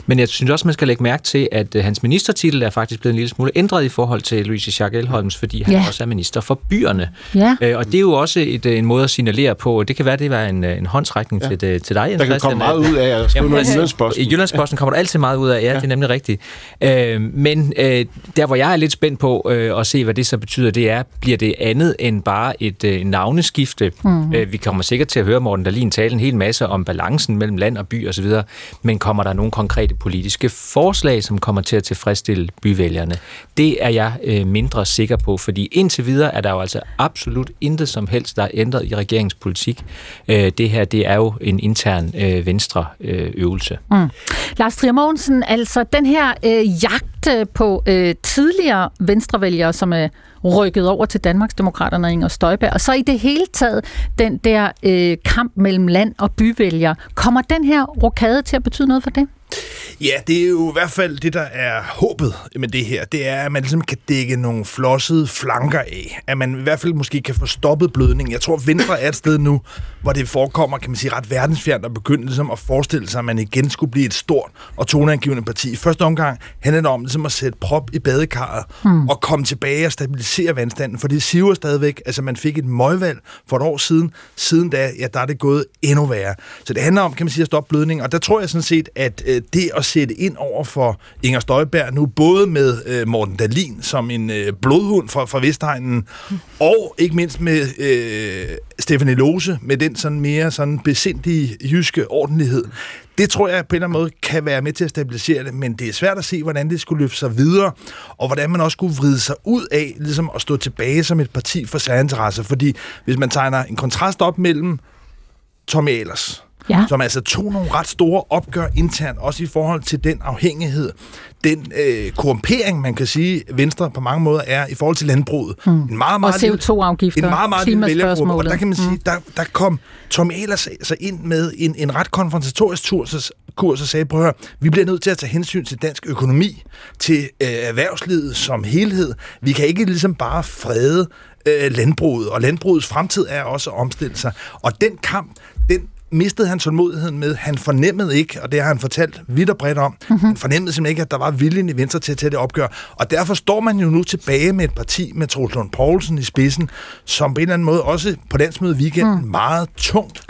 D: Men jeg synes også, man skal lægge mærke til, at øh, hans ministertitel er faktisk blevet en lille smule ændret i forhold til Louise Jacques Elholms, fordi han
C: Ja.
D: også er minister for byerne.
C: Ja.
D: Øh, og det er jo også et, øh, en måde at signalere på. Det kan være, det var en, øh, en håndsrækning ja. til, det- til dig, Jens
E: Der kan komme meget ud af at skrive noget i Jyllandsposten.
D: I Jyllandsposten kommer der altid meget ud af, ja, ja. det er nemlig rigtigt. Øh, men øh, der, hvor jeg er lidt spændt på øh, at se, hvad det så betyder, det er, bliver det andet end bare et øh, navneskifte.
C: Mhm.
D: Øh, vi kommer sikkert til at høre Morten Dahlin tale en hel masse om balancen mellem land og by osv., men kommer der nogle konkrete politiske forslag, som kommer til at tilfredsstille byvælgerne? Det er jeg øh, mindre sikker på, fordi indtil videre er der jo altså absolut intet som helst, der er ændret i regeringens politik. Øh, det her, det er jo en intern øh, venstre øh, øvelse.
C: Mm. Lars Trier Mogensen, altså den her øh, jagt Øh, på øh, tidligere venstrevælgere, som er rykket over til Danmarksdemokraterne og Inger Støjberg, og så i det hele taget den der øh, kamp mellem land og byvælgere. Kommer den her rokade til at betyde noget for det?
R: Ja, det er jo i hvert fald det, der er håbet med det her. Det er, at man ligesom kan dække nogle flossede flanker af. At man i hvert fald måske kan få stoppet blødningen. Jeg tror, Venstre er et sted nu, hvor det forekommer, kan man sige, ret verdensfjernt at begynde ligesom at forestille sig, at man igen skulle blive et stort og toneangivende parti. I første omgang handler det om ligesom at sætte prop i badekarret
C: Hmm.
R: og komme tilbage og stabilisere vandstanden, for det siver stadigvæk. Altså, man fik et møgvalg for et år siden. Siden da, ja, der er det gået endnu værre. Så det handler om, kan man sige, at stoppe blødningen. Og der tror jeg sådan set, at øh, det at sætte ind over for Inger Støjberg nu, både med øh, Morten Dalin som en øh, blodhund fra, fra Vestegnen, og ikke mindst med øh, Stefanie Lose, med den sådan mere sådan besindige jyske ordentlighed, det tror jeg på en eller anden måde kan være med til at stabilisere det, men det er svært at se, hvordan det skulle løfte sig videre, og hvordan man også skulle vride sig ud af ligesom at stå tilbage som et parti for særinteresser. Fordi hvis man tegner en kontrast op mellem Tommy Ahlers,
C: ja.
R: som altså tog nogle ret store opgør internt, også i forhold til den afhængighed, den øh, korrumpering, man kan sige, Venstre på mange måder er i forhold til landbruget.
C: Mm.
R: En meget, meget
C: og
R: lille-
C: CO2-afgifter,
R: en meget, meget vælgergruppe, og
C: klimaspørgsmålet.
R: der kan man sige,
C: Mm.
R: der, der kom Tom Ahlers så ind med en, en ret konfrontatorisk tur, kurs og sagde, prøv at høre, vi bliver nødt til at tage hensyn til dansk økonomi, til øh, erhvervslivet som helhed. Vi kan ikke ligesom bare frede øh, landbruget, og landbrugets fremtid er også at omstille sig. Og den kamp, den mistede han tålmodigheden med. Han fornemmede ikke, og det har han fortalt vidt og bredt om, mm-hmm. han fornemmede simpelthen ikke, at der var viljen i Venstre til at tage det opgør. Og derfor står man jo nu tilbage med et parti med Troels Lund Poulsen i spidsen, som på en eller anden måde også på landsmøde weekend mm. meget tungt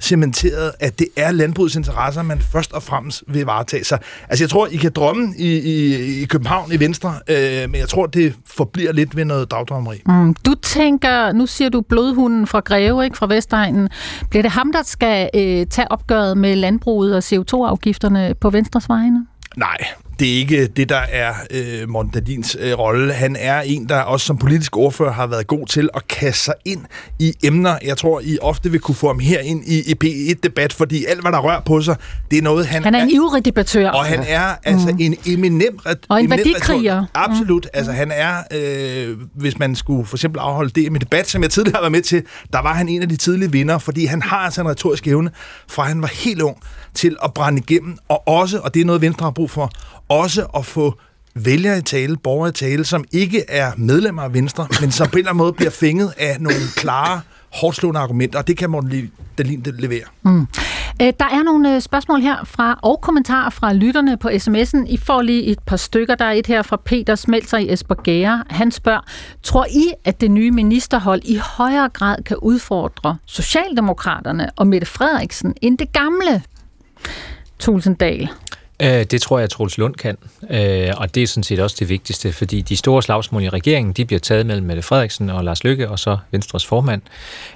R: cementeret, at det er landbrugets interesser, man først og fremmest vil varetage sig. Altså jeg tror, I kan drømme i, i, i København i Venstre, øh, men jeg tror, det forbliver lidt ved noget dagdrømmeri.
C: Mm, du tænker, nu siger du blodhunden fra Greve, ikke, fra Vestegnen. Bliver det ham, der skal øh, tage opgøret med landbruget og CO2-afgifterne på Venstres vegne?
R: Nej, det er ikke det, der er øh, Morten Dadins øh, rolle. Han er en, der også som politisk ordfører har været god til at kaste sig ind i emner. Jeg tror, I ofte vil kunne få ham her ind i, i P1-debat, fordi alt, hvad der rører på sig, det er noget, han,
C: Han er en ivrig debattør.
R: Og han er altså
C: Mm.
R: en eminem...
C: Og en værdikriger.
R: retor- Absolut. Mm. Altså han er, øh, hvis man skulle for eksempel afholde det med debat, som jeg tidligere har været med til, der var han en af de tidlige vinder, fordi han har altså en retorisk evne, fra han var helt ung, til at brænde igennem, og også, og det er noget, Venstre har brug for, også at få vælgere i tale, borgere i tale, som ikke er medlemmer af Venstre, men som på en eller anden måde bliver fænget af nogle klare, hårdslående argumenter, og det kan Morten Dahlin levere.
C: Mm. Øh, Der er nogle øh, spørgsmål her fra og kommentarer fra lytterne på sms'en. I får lige et par stykker. Der er et her fra Peter Smelter i Esbergære. Han spørger, tror I, at det nye ministerhold i højere grad kan udfordre Socialdemokraterne og Mette Frederiksen end det gamle? Tulsendal.
D: Øh, Det tror jeg, at Troels Lund kan, Øh, og det er sådan set også det vigtigste, fordi de store slagsmål i regeringen, de bliver taget mellem Mette Frederiksen og Lars Lykke, og så Venstres formand.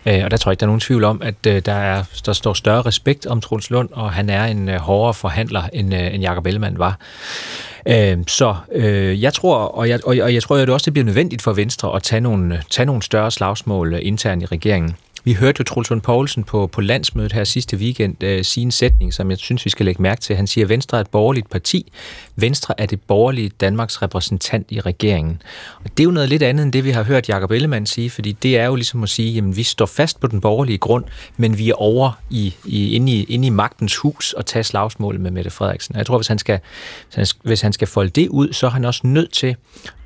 D: Øh, Og der tror jeg ikke, der er nogen tvivl om, at øh, der, er, der står større respekt om Troels Lund, og han er en øh, hårdere forhandler, end, øh, end Jacob Ellemann var. Øh, Så øh, jeg tror, og jeg, og jeg, og jeg tror at det også, det bliver nødvendigt for Venstre at tage nogle, tage nogle større slagsmål øh, internt i regeringen. Vi hørte jo Truls Lund Poulsen på, på landsmødet her sidste weekend øh, sige en sætning, som jeg synes, vi skal lægge mærke til. Han siger, at Venstre er et borgerligt parti. Venstre er det borgerlige Danmarks repræsentant i regeringen. Og det er jo noget lidt andet end det, vi har hørt Jakob Ellemann sige, fordi det er jo ligesom at sige, at vi står fast på den borgerlige grund, men vi er over i, i, inde, i, inde i magtens hus og tager slagsmålet med Mette Frederiksen. Og Jeg tror, hvis han, skal, hvis han skal, hvis han skal folde det ud, så er han også nødt til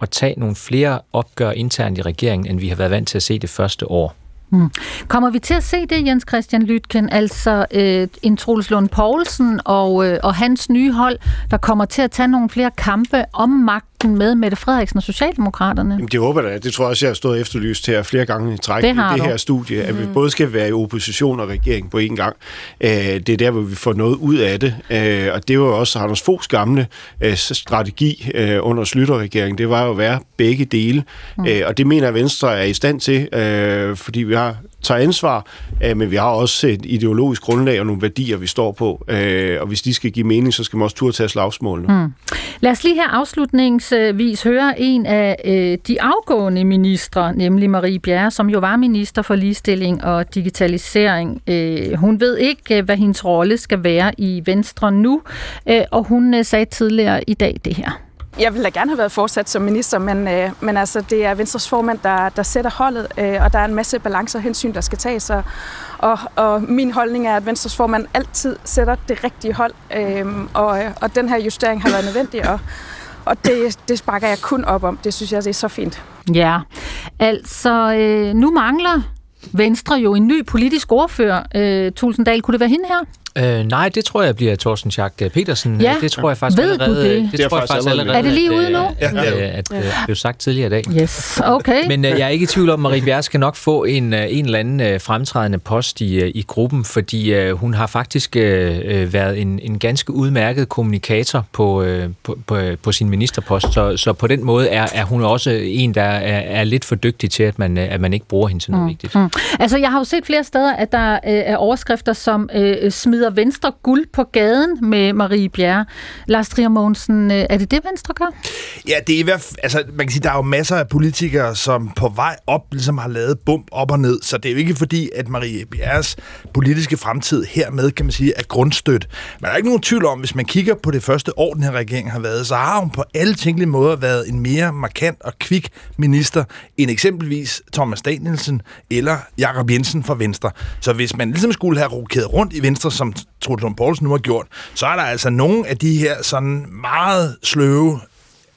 D: at tage nogle flere opgør internt i regeringen, end vi har været vant til at se det første år.
C: Hmm. Kommer vi til at se det, Jens Christian Lytken, altså øh, en Troels Lund Poulsen og, øh, og hans nye hold, der kommer til at tage nogle flere kampe om magten med Mette Frederiksen og Socialdemokraterne?
E: Jamen, det håber jeg da. Det tror jeg også, jeg har stået efterlyst her flere gange i træk
C: Det
E: i det
C: du.
E: her studie, at vi både skal være i opposition og regering på én gang. Øh, Det er der, hvor vi får noget ud af det. Øh, Og det var også Anders Foghs gamle øh, strategi øh, under Slytter-regeringen. Det var jo at være begge dele.
T: Mm.
E: Øh, Og det mener Venstre er i stand til, øh, fordi vi har tager ansvar, øh, men vi har også et ideologisk grundlag og nogle værdier, vi står på. Øh, Og hvis de skal give mening, så skal man også turde tage slagsmålene.
C: Mm. Lad os lige her afslutningsvis høre en af øh, de afgående ministre, nemlig Marie Bjerre, som jo var minister for ligestilling og digitalisering. Øh, hun ved ikke, øh, hvad hendes rolle skal være i Venstre nu, øh, og hun øh, sagde tidligere i dag det her.
T: Jeg ville da gerne have været fortsat som minister, men, øh, men altså, det er Venstres formand, der, der sætter holdet, øh, og der er en masse balancer og hensyn, der skal tages. Og, og, og min holdning er, at Venstres formand altid sætter det rigtige hold, øh, og, øh, og den her justering har været nødvendig, og, og det, det sparker jeg kun op om. Det synes jeg, det er så fint.
C: Ja, altså øh, nu mangler Venstre jo en ny politisk ordfører. Øh, Tulsendal, kunne det være hende her?
D: Øh, nej, det tror jeg bliver Torsten Schack Petersen.
C: Ja.
D: Det tror jeg faktisk
C: Ved du
D: allerede.
C: det?
D: Det, tror jeg faktisk allerede.
C: Er det lige ude nu?
D: At,
C: Ja.
D: at, at, at, det blev sagt tidligere i dag.
C: Yes, okay.
D: Men øh, jeg er ikke i tvivl om, at Marie Bjerre skal nok få en, øh, en eller anden øh, fremtrædende post i, øh, i gruppen, fordi øh, hun har faktisk øh, øh, været en, en ganske udmærket kommunikator på, øh, på, på, på sin ministerpost. Så, så på den måde er, er hun også en, der er, er lidt for dygtig til, at man, øh, at man ikke bruger hende til noget mm. vigtigt.
C: Mm. Altså, jeg har jo set flere steder, at der øh, er overskrifter, som øh, smider Venstre guld på gaden med Marie Bjerre. Lars Trier Mogensen, øh, er det det, Venstre gør?
R: Ja, det er i hvert fald, altså man kan sige, der er jo masser af politikere, som på vej op ligesom har lavet bump op og ned, så det er jo ikke fordi, at Marie Bjerres politiske fremtid hermed, kan man sige, er grundstødt. Men der er ikke nogen tvivl om, hvis man kigger på det første år, den her regering har været, så har hun på alle tænkelige måder været en mere markant og kvik minister end eksempelvis Thomas Danielsen eller Jakob Jensen fra Venstre. Så hvis man ligesom skulle have rokeret rundt i Venstre, som Truls Lund Poulsen nu har gjort, så er der altså nogle af de her sådan meget sløve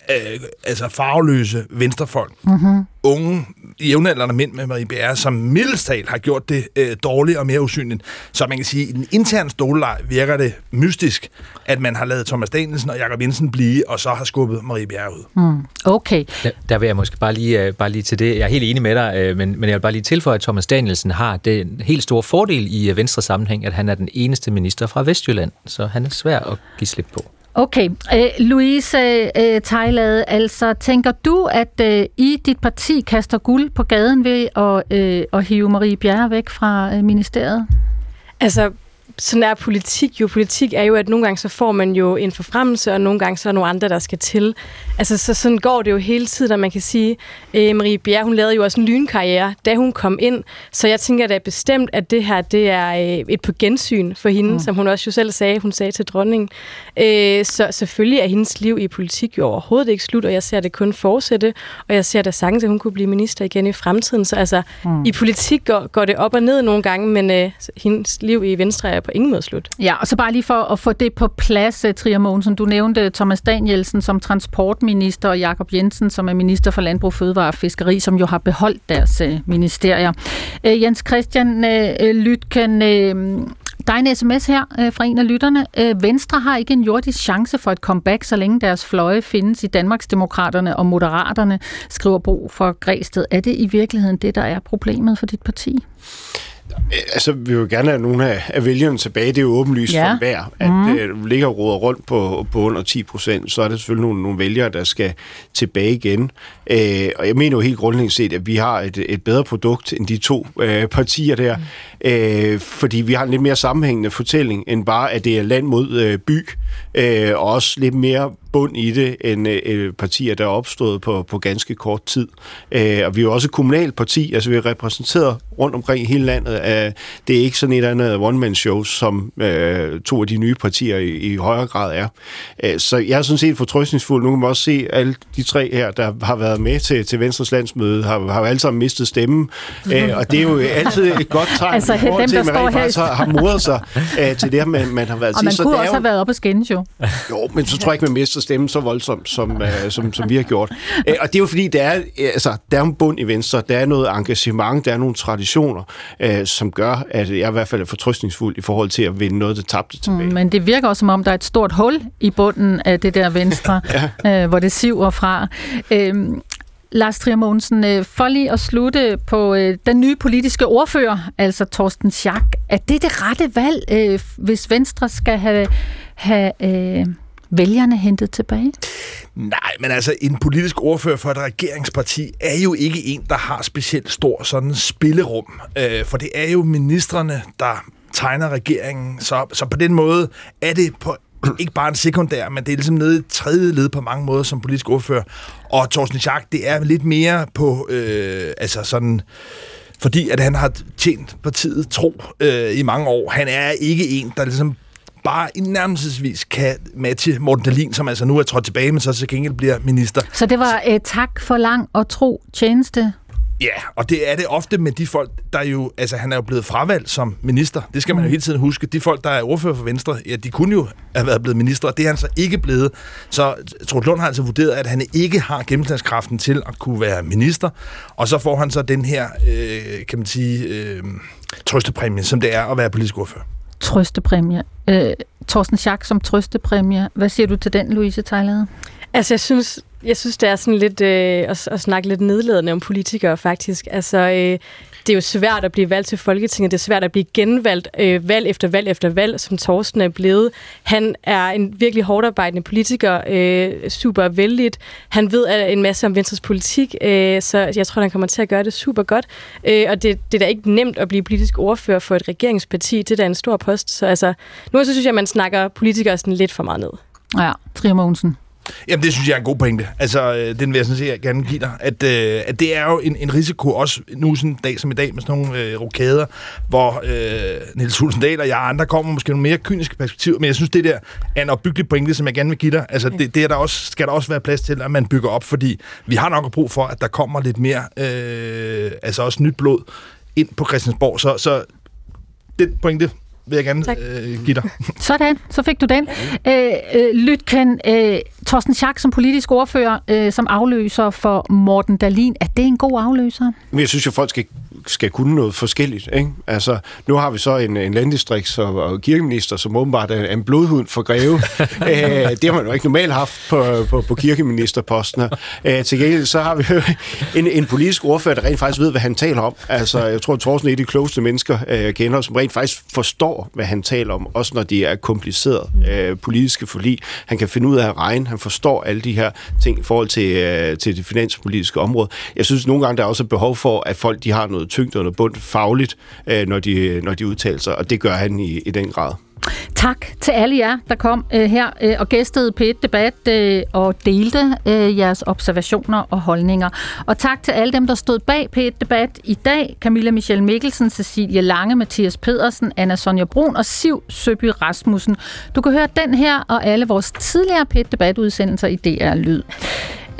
R: øh, altså farveløse venstrefolk,
C: Mm-hmm.
R: unge, jævnaldrende mænd med Marie Bjerre, som middelstal har gjort det øh, dårligt og mere usynligt. Så man kan sige, at i den interne stoleleg virker det mystisk, at man har lavet Thomas Danielsen og Jakob Jensen blive, og så har skubbet Marie Bjerre ud.
C: Mm. Okay.
D: Der, der vil jeg måske bare lige, øh, bare lige til det. Jeg er helt enig med dig, øh, men, men jeg vil bare lige tilføje, at Thomas Danielsen har den helt store fordel i øh, Venstre sammenhæng, at han er den eneste minister fra Vestjylland, så han er svær at give slip på.
C: Okay. Øh, Louise øh, Tejlade, altså tænker du, at øh, I dit parti kaster guld på gaden ved at, øh, at hive Marie Bjerre væk fra øh, ministeriet?
H: Altså, sådan er politik jo. Politik er jo, at nogle gange så får man jo en forfremmelse, og nogle gange så er nogle andre, der skal til. Altså, så sådan går det jo hele tiden, og man kan sige, øh, Marie Bjerre, hun lavede jo også en lynkarriere, da hun kom ind. Så jeg tænker da bestemt, at det her, det er øh, et på gensyn for hende, mm. som hun også jo selv sagde, hun sagde til dronningen. Øh, så selvfølgelig er hendes liv i politik jo overhovedet ikke slut, og jeg ser det kun fortsætte, og jeg ser da sagtens, at hun kunne blive minister igen i fremtiden. Så altså,
C: mm.
H: i politik går, går det op og ned nogle gange, men øh, hendes liv i Venstre er på ingen måde slut.
C: Ja, og så bare lige for at få det på plads, eh, Trier Mogensen. Du nævnte eh, Thomas Danielsen som transportminister, og Jakob Jensen som er minister for Landbrug, Fødevare og Fiskeri, som jo har beholdt deres eh, ministerier. Jens Christian Lytken, der er en sms her øh, fra en af lytterne. Øh, Venstre har ikke en jordisk chance for et comeback, så længe deres fløje findes i Danmarksdemokraterne og Moderaterne, skriver Bo for Græsted. Er det i virkeligheden det, der er problemet for dit parti?
E: Altså, vi vil gerne have nogle af, af vælgerne tilbage. Det er jo åbenlyst
C: Ja.
E: for hver, at mm. det ligger og roder rundt på, på under 10 procent. Så er det selvfølgelig nogle, nogle vælgere, der skal tilbage igen. Øh, og jeg mener jo helt grundlæggende set, at vi har et, et bedre produkt end de to øh, partier der. Mm. Øh, fordi vi har en lidt mere sammenhængende fortælling, end bare, at det er land mod øh, by. Øh, og også lidt mere bund i det end øh, partier, der er opstået på, på ganske kort tid. Øh, og vi er jo også et kommunalt parti, altså vi er repræsenteret rundt omkring i hele landet. Øh, det er ikke sådan et andet one-man-show, som øh, to af de nye partier i, i højere grad er. Øh, så jeg er sådan set fortrøstningsfuld. Nu kan man også se, at alle de tre her, der har været med til, til Venstres landsmøde, har, har jo alle sammen mistet stemmen. Øh, og det er jo altid et godt tegn
C: Altså,
E: i
C: dem,
E: til, at man rent faktisk har, har modet sig øh, til det, man, man har været
C: Og
E: til.
C: man
E: Så
C: kunne også
E: jo-
C: have været op og skændes jo.
E: jo, men så tror jeg ikke, man mister stemmen så voldsomt, som, øh, som, som vi har gjort. Øh, og det er jo fordi, der er, øh, altså, der er en bund i Venstre, der er noget engagement, der er nogle traditioner, øh, som gør, at jeg i hvert fald er fortrystningsfuld i forhold til at vinde noget, der tabte tilbage.
C: Mm, Men det virker også, som om der er et stort hul i bunden af det der venstre, ja. øh, hvor det siver fra. Øhm, Lars Trier Mogensen, øh, for lige at slutte på øh, den nye politiske ordfører, altså Torsten Schack. Er det det rette valg, øh, hvis Venstre skal have, have øh, vælgerne hentet tilbage?
R: Nej, men altså, en politisk ordfører for et regeringsparti er jo ikke en, der har specielt stor sådan spillerum. Øh, for det er jo ministerne, der tegner regeringen. Så, så på den måde er det på ikke bare en sekundær, men det er ligesom nede i tredje led på mange måder som politisk ordfører. Og Thorsten Schack, det er lidt mere på, øh, altså sådan, fordi at han har tjent partiet tro øh, i mange år. Han er ikke en, der ligesom bare i nærmelsesvis kan matche Morten Dahlin, som altså nu er trådt tilbage, men så til gengæld bliver minister.
C: Så det var øh, tak for lang og tro tjeneste.
R: Ja, og det er det ofte med de folk, der jo, altså han er jo blevet fravalgt som minister. Det skal man jo hele tiden huske. De folk, der er ordfører for Venstre, ja, de kunne jo have været blevet minister, og det er han så ikke blevet. Så Troels Lund har altså vurderet, at han ikke har gennemslagskraften til at kunne være minister, og så får han så den her, øh, kan man sige, øh, trøstepræmie, som det er at være politisk ordfører.
C: Trøstepræmie. Øh, Thorsten Schack som trøstepræmie. Hvad siger du til den, Louise Tejlade?
H: Altså, jeg synes, jeg synes det er sådan lidt øh, at, at snakke lidt nedladende om politikere, faktisk. Altså, øh, det er jo svært at blive valgt til Folketinget. Det er svært at blive genvalgt øh, valg efter valg efter valg, som Torsten er blevet. Han er en virkelig hårdarbejdende politiker, øh, super vældigt. Han ved en masse om Venstres politik, øh, så jeg tror, han kommer til at gøre det super godt. Øh, og det, det er da ikke nemt at blive politisk ordfører for et regeringsparti. Det er da en stor post. Så altså, nu så synes jeg, at man snakker politikere sådan lidt for meget ned.
C: Ja, Trier Mogensen.
R: Jamen, det synes jeg er en god pointe. Altså, øh, den vil jeg sådan set gerne give dig. At, øh, at det er jo en, en risiko, også nu sådan en dag som i dag, med sådan nogle øh, rokader, hvor øh, Niels Hulsendal og jeg andre kommer måske nogle mere kyniske perspektiver, men jeg synes, det der er en opbyggelig pointe, som jeg gerne vil give dig. Altså, det, det er der også, skal der også være plads til, at man bygger op, fordi vi har nok brug for, at der kommer lidt mere, øh, altså også nyt blod ind på Christiansborg. Så, så den pointe vil jeg gerne øh, give dig.
C: Sådan, så fik du den. Øh, øh, Lytken, øh, Torsten Schack som politisk ordfører, øh, som afløser for Morten Dalin. Er det en god afløser?
E: Men jeg synes jo, folk skal, skal kunne noget forskelligt. Ikke? Altså, nu har vi så en, en landdistrikts- og, og kirkeminister, som åbenbart er en blodhund for greve. Æ, det har man jo ikke normalt haft på, på, på kirkeministerposten. Æ, til gengæld så har vi jo en, en politisk ordfører, der rent faktisk ved, hvad han taler om. Altså, jeg tror, at Thorsten er et af de klogeste mennesker, øh, jeg kender, som rent faktisk forstår, hvad han taler om, også når de er komplicerede øh, politiske forlig. Han kan finde ud af at regne, han forstår alle de her ting i forhold til, øh, til det finanspolitiske område. Jeg synes nogle gange, der er også behov for, at folk de har noget tyngde og noget bund fagligt, øh, når, de, når de udtaler sig, og det gør han i, i den grad.
C: Tak til alle jer, der kom øh, her øh, og gæstede på et debat øh, og delte øh, jeres observationer og holdninger. Og tak til alle dem, der stod bag på et debat i dag. Camilla Michelle Mikkelsen, Cecilie Lange, Mathias Pedersen, Anna Sonja Brun og Siv Søby Rasmussen. Du kan høre den her og alle vores tidligere p debatudsendelser i DR Lyd.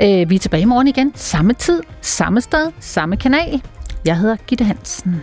C: Øh, vi er tilbage i morgen igen. Samme tid, samme sted, samme kanal. Jeg hedder Gitte Hansen.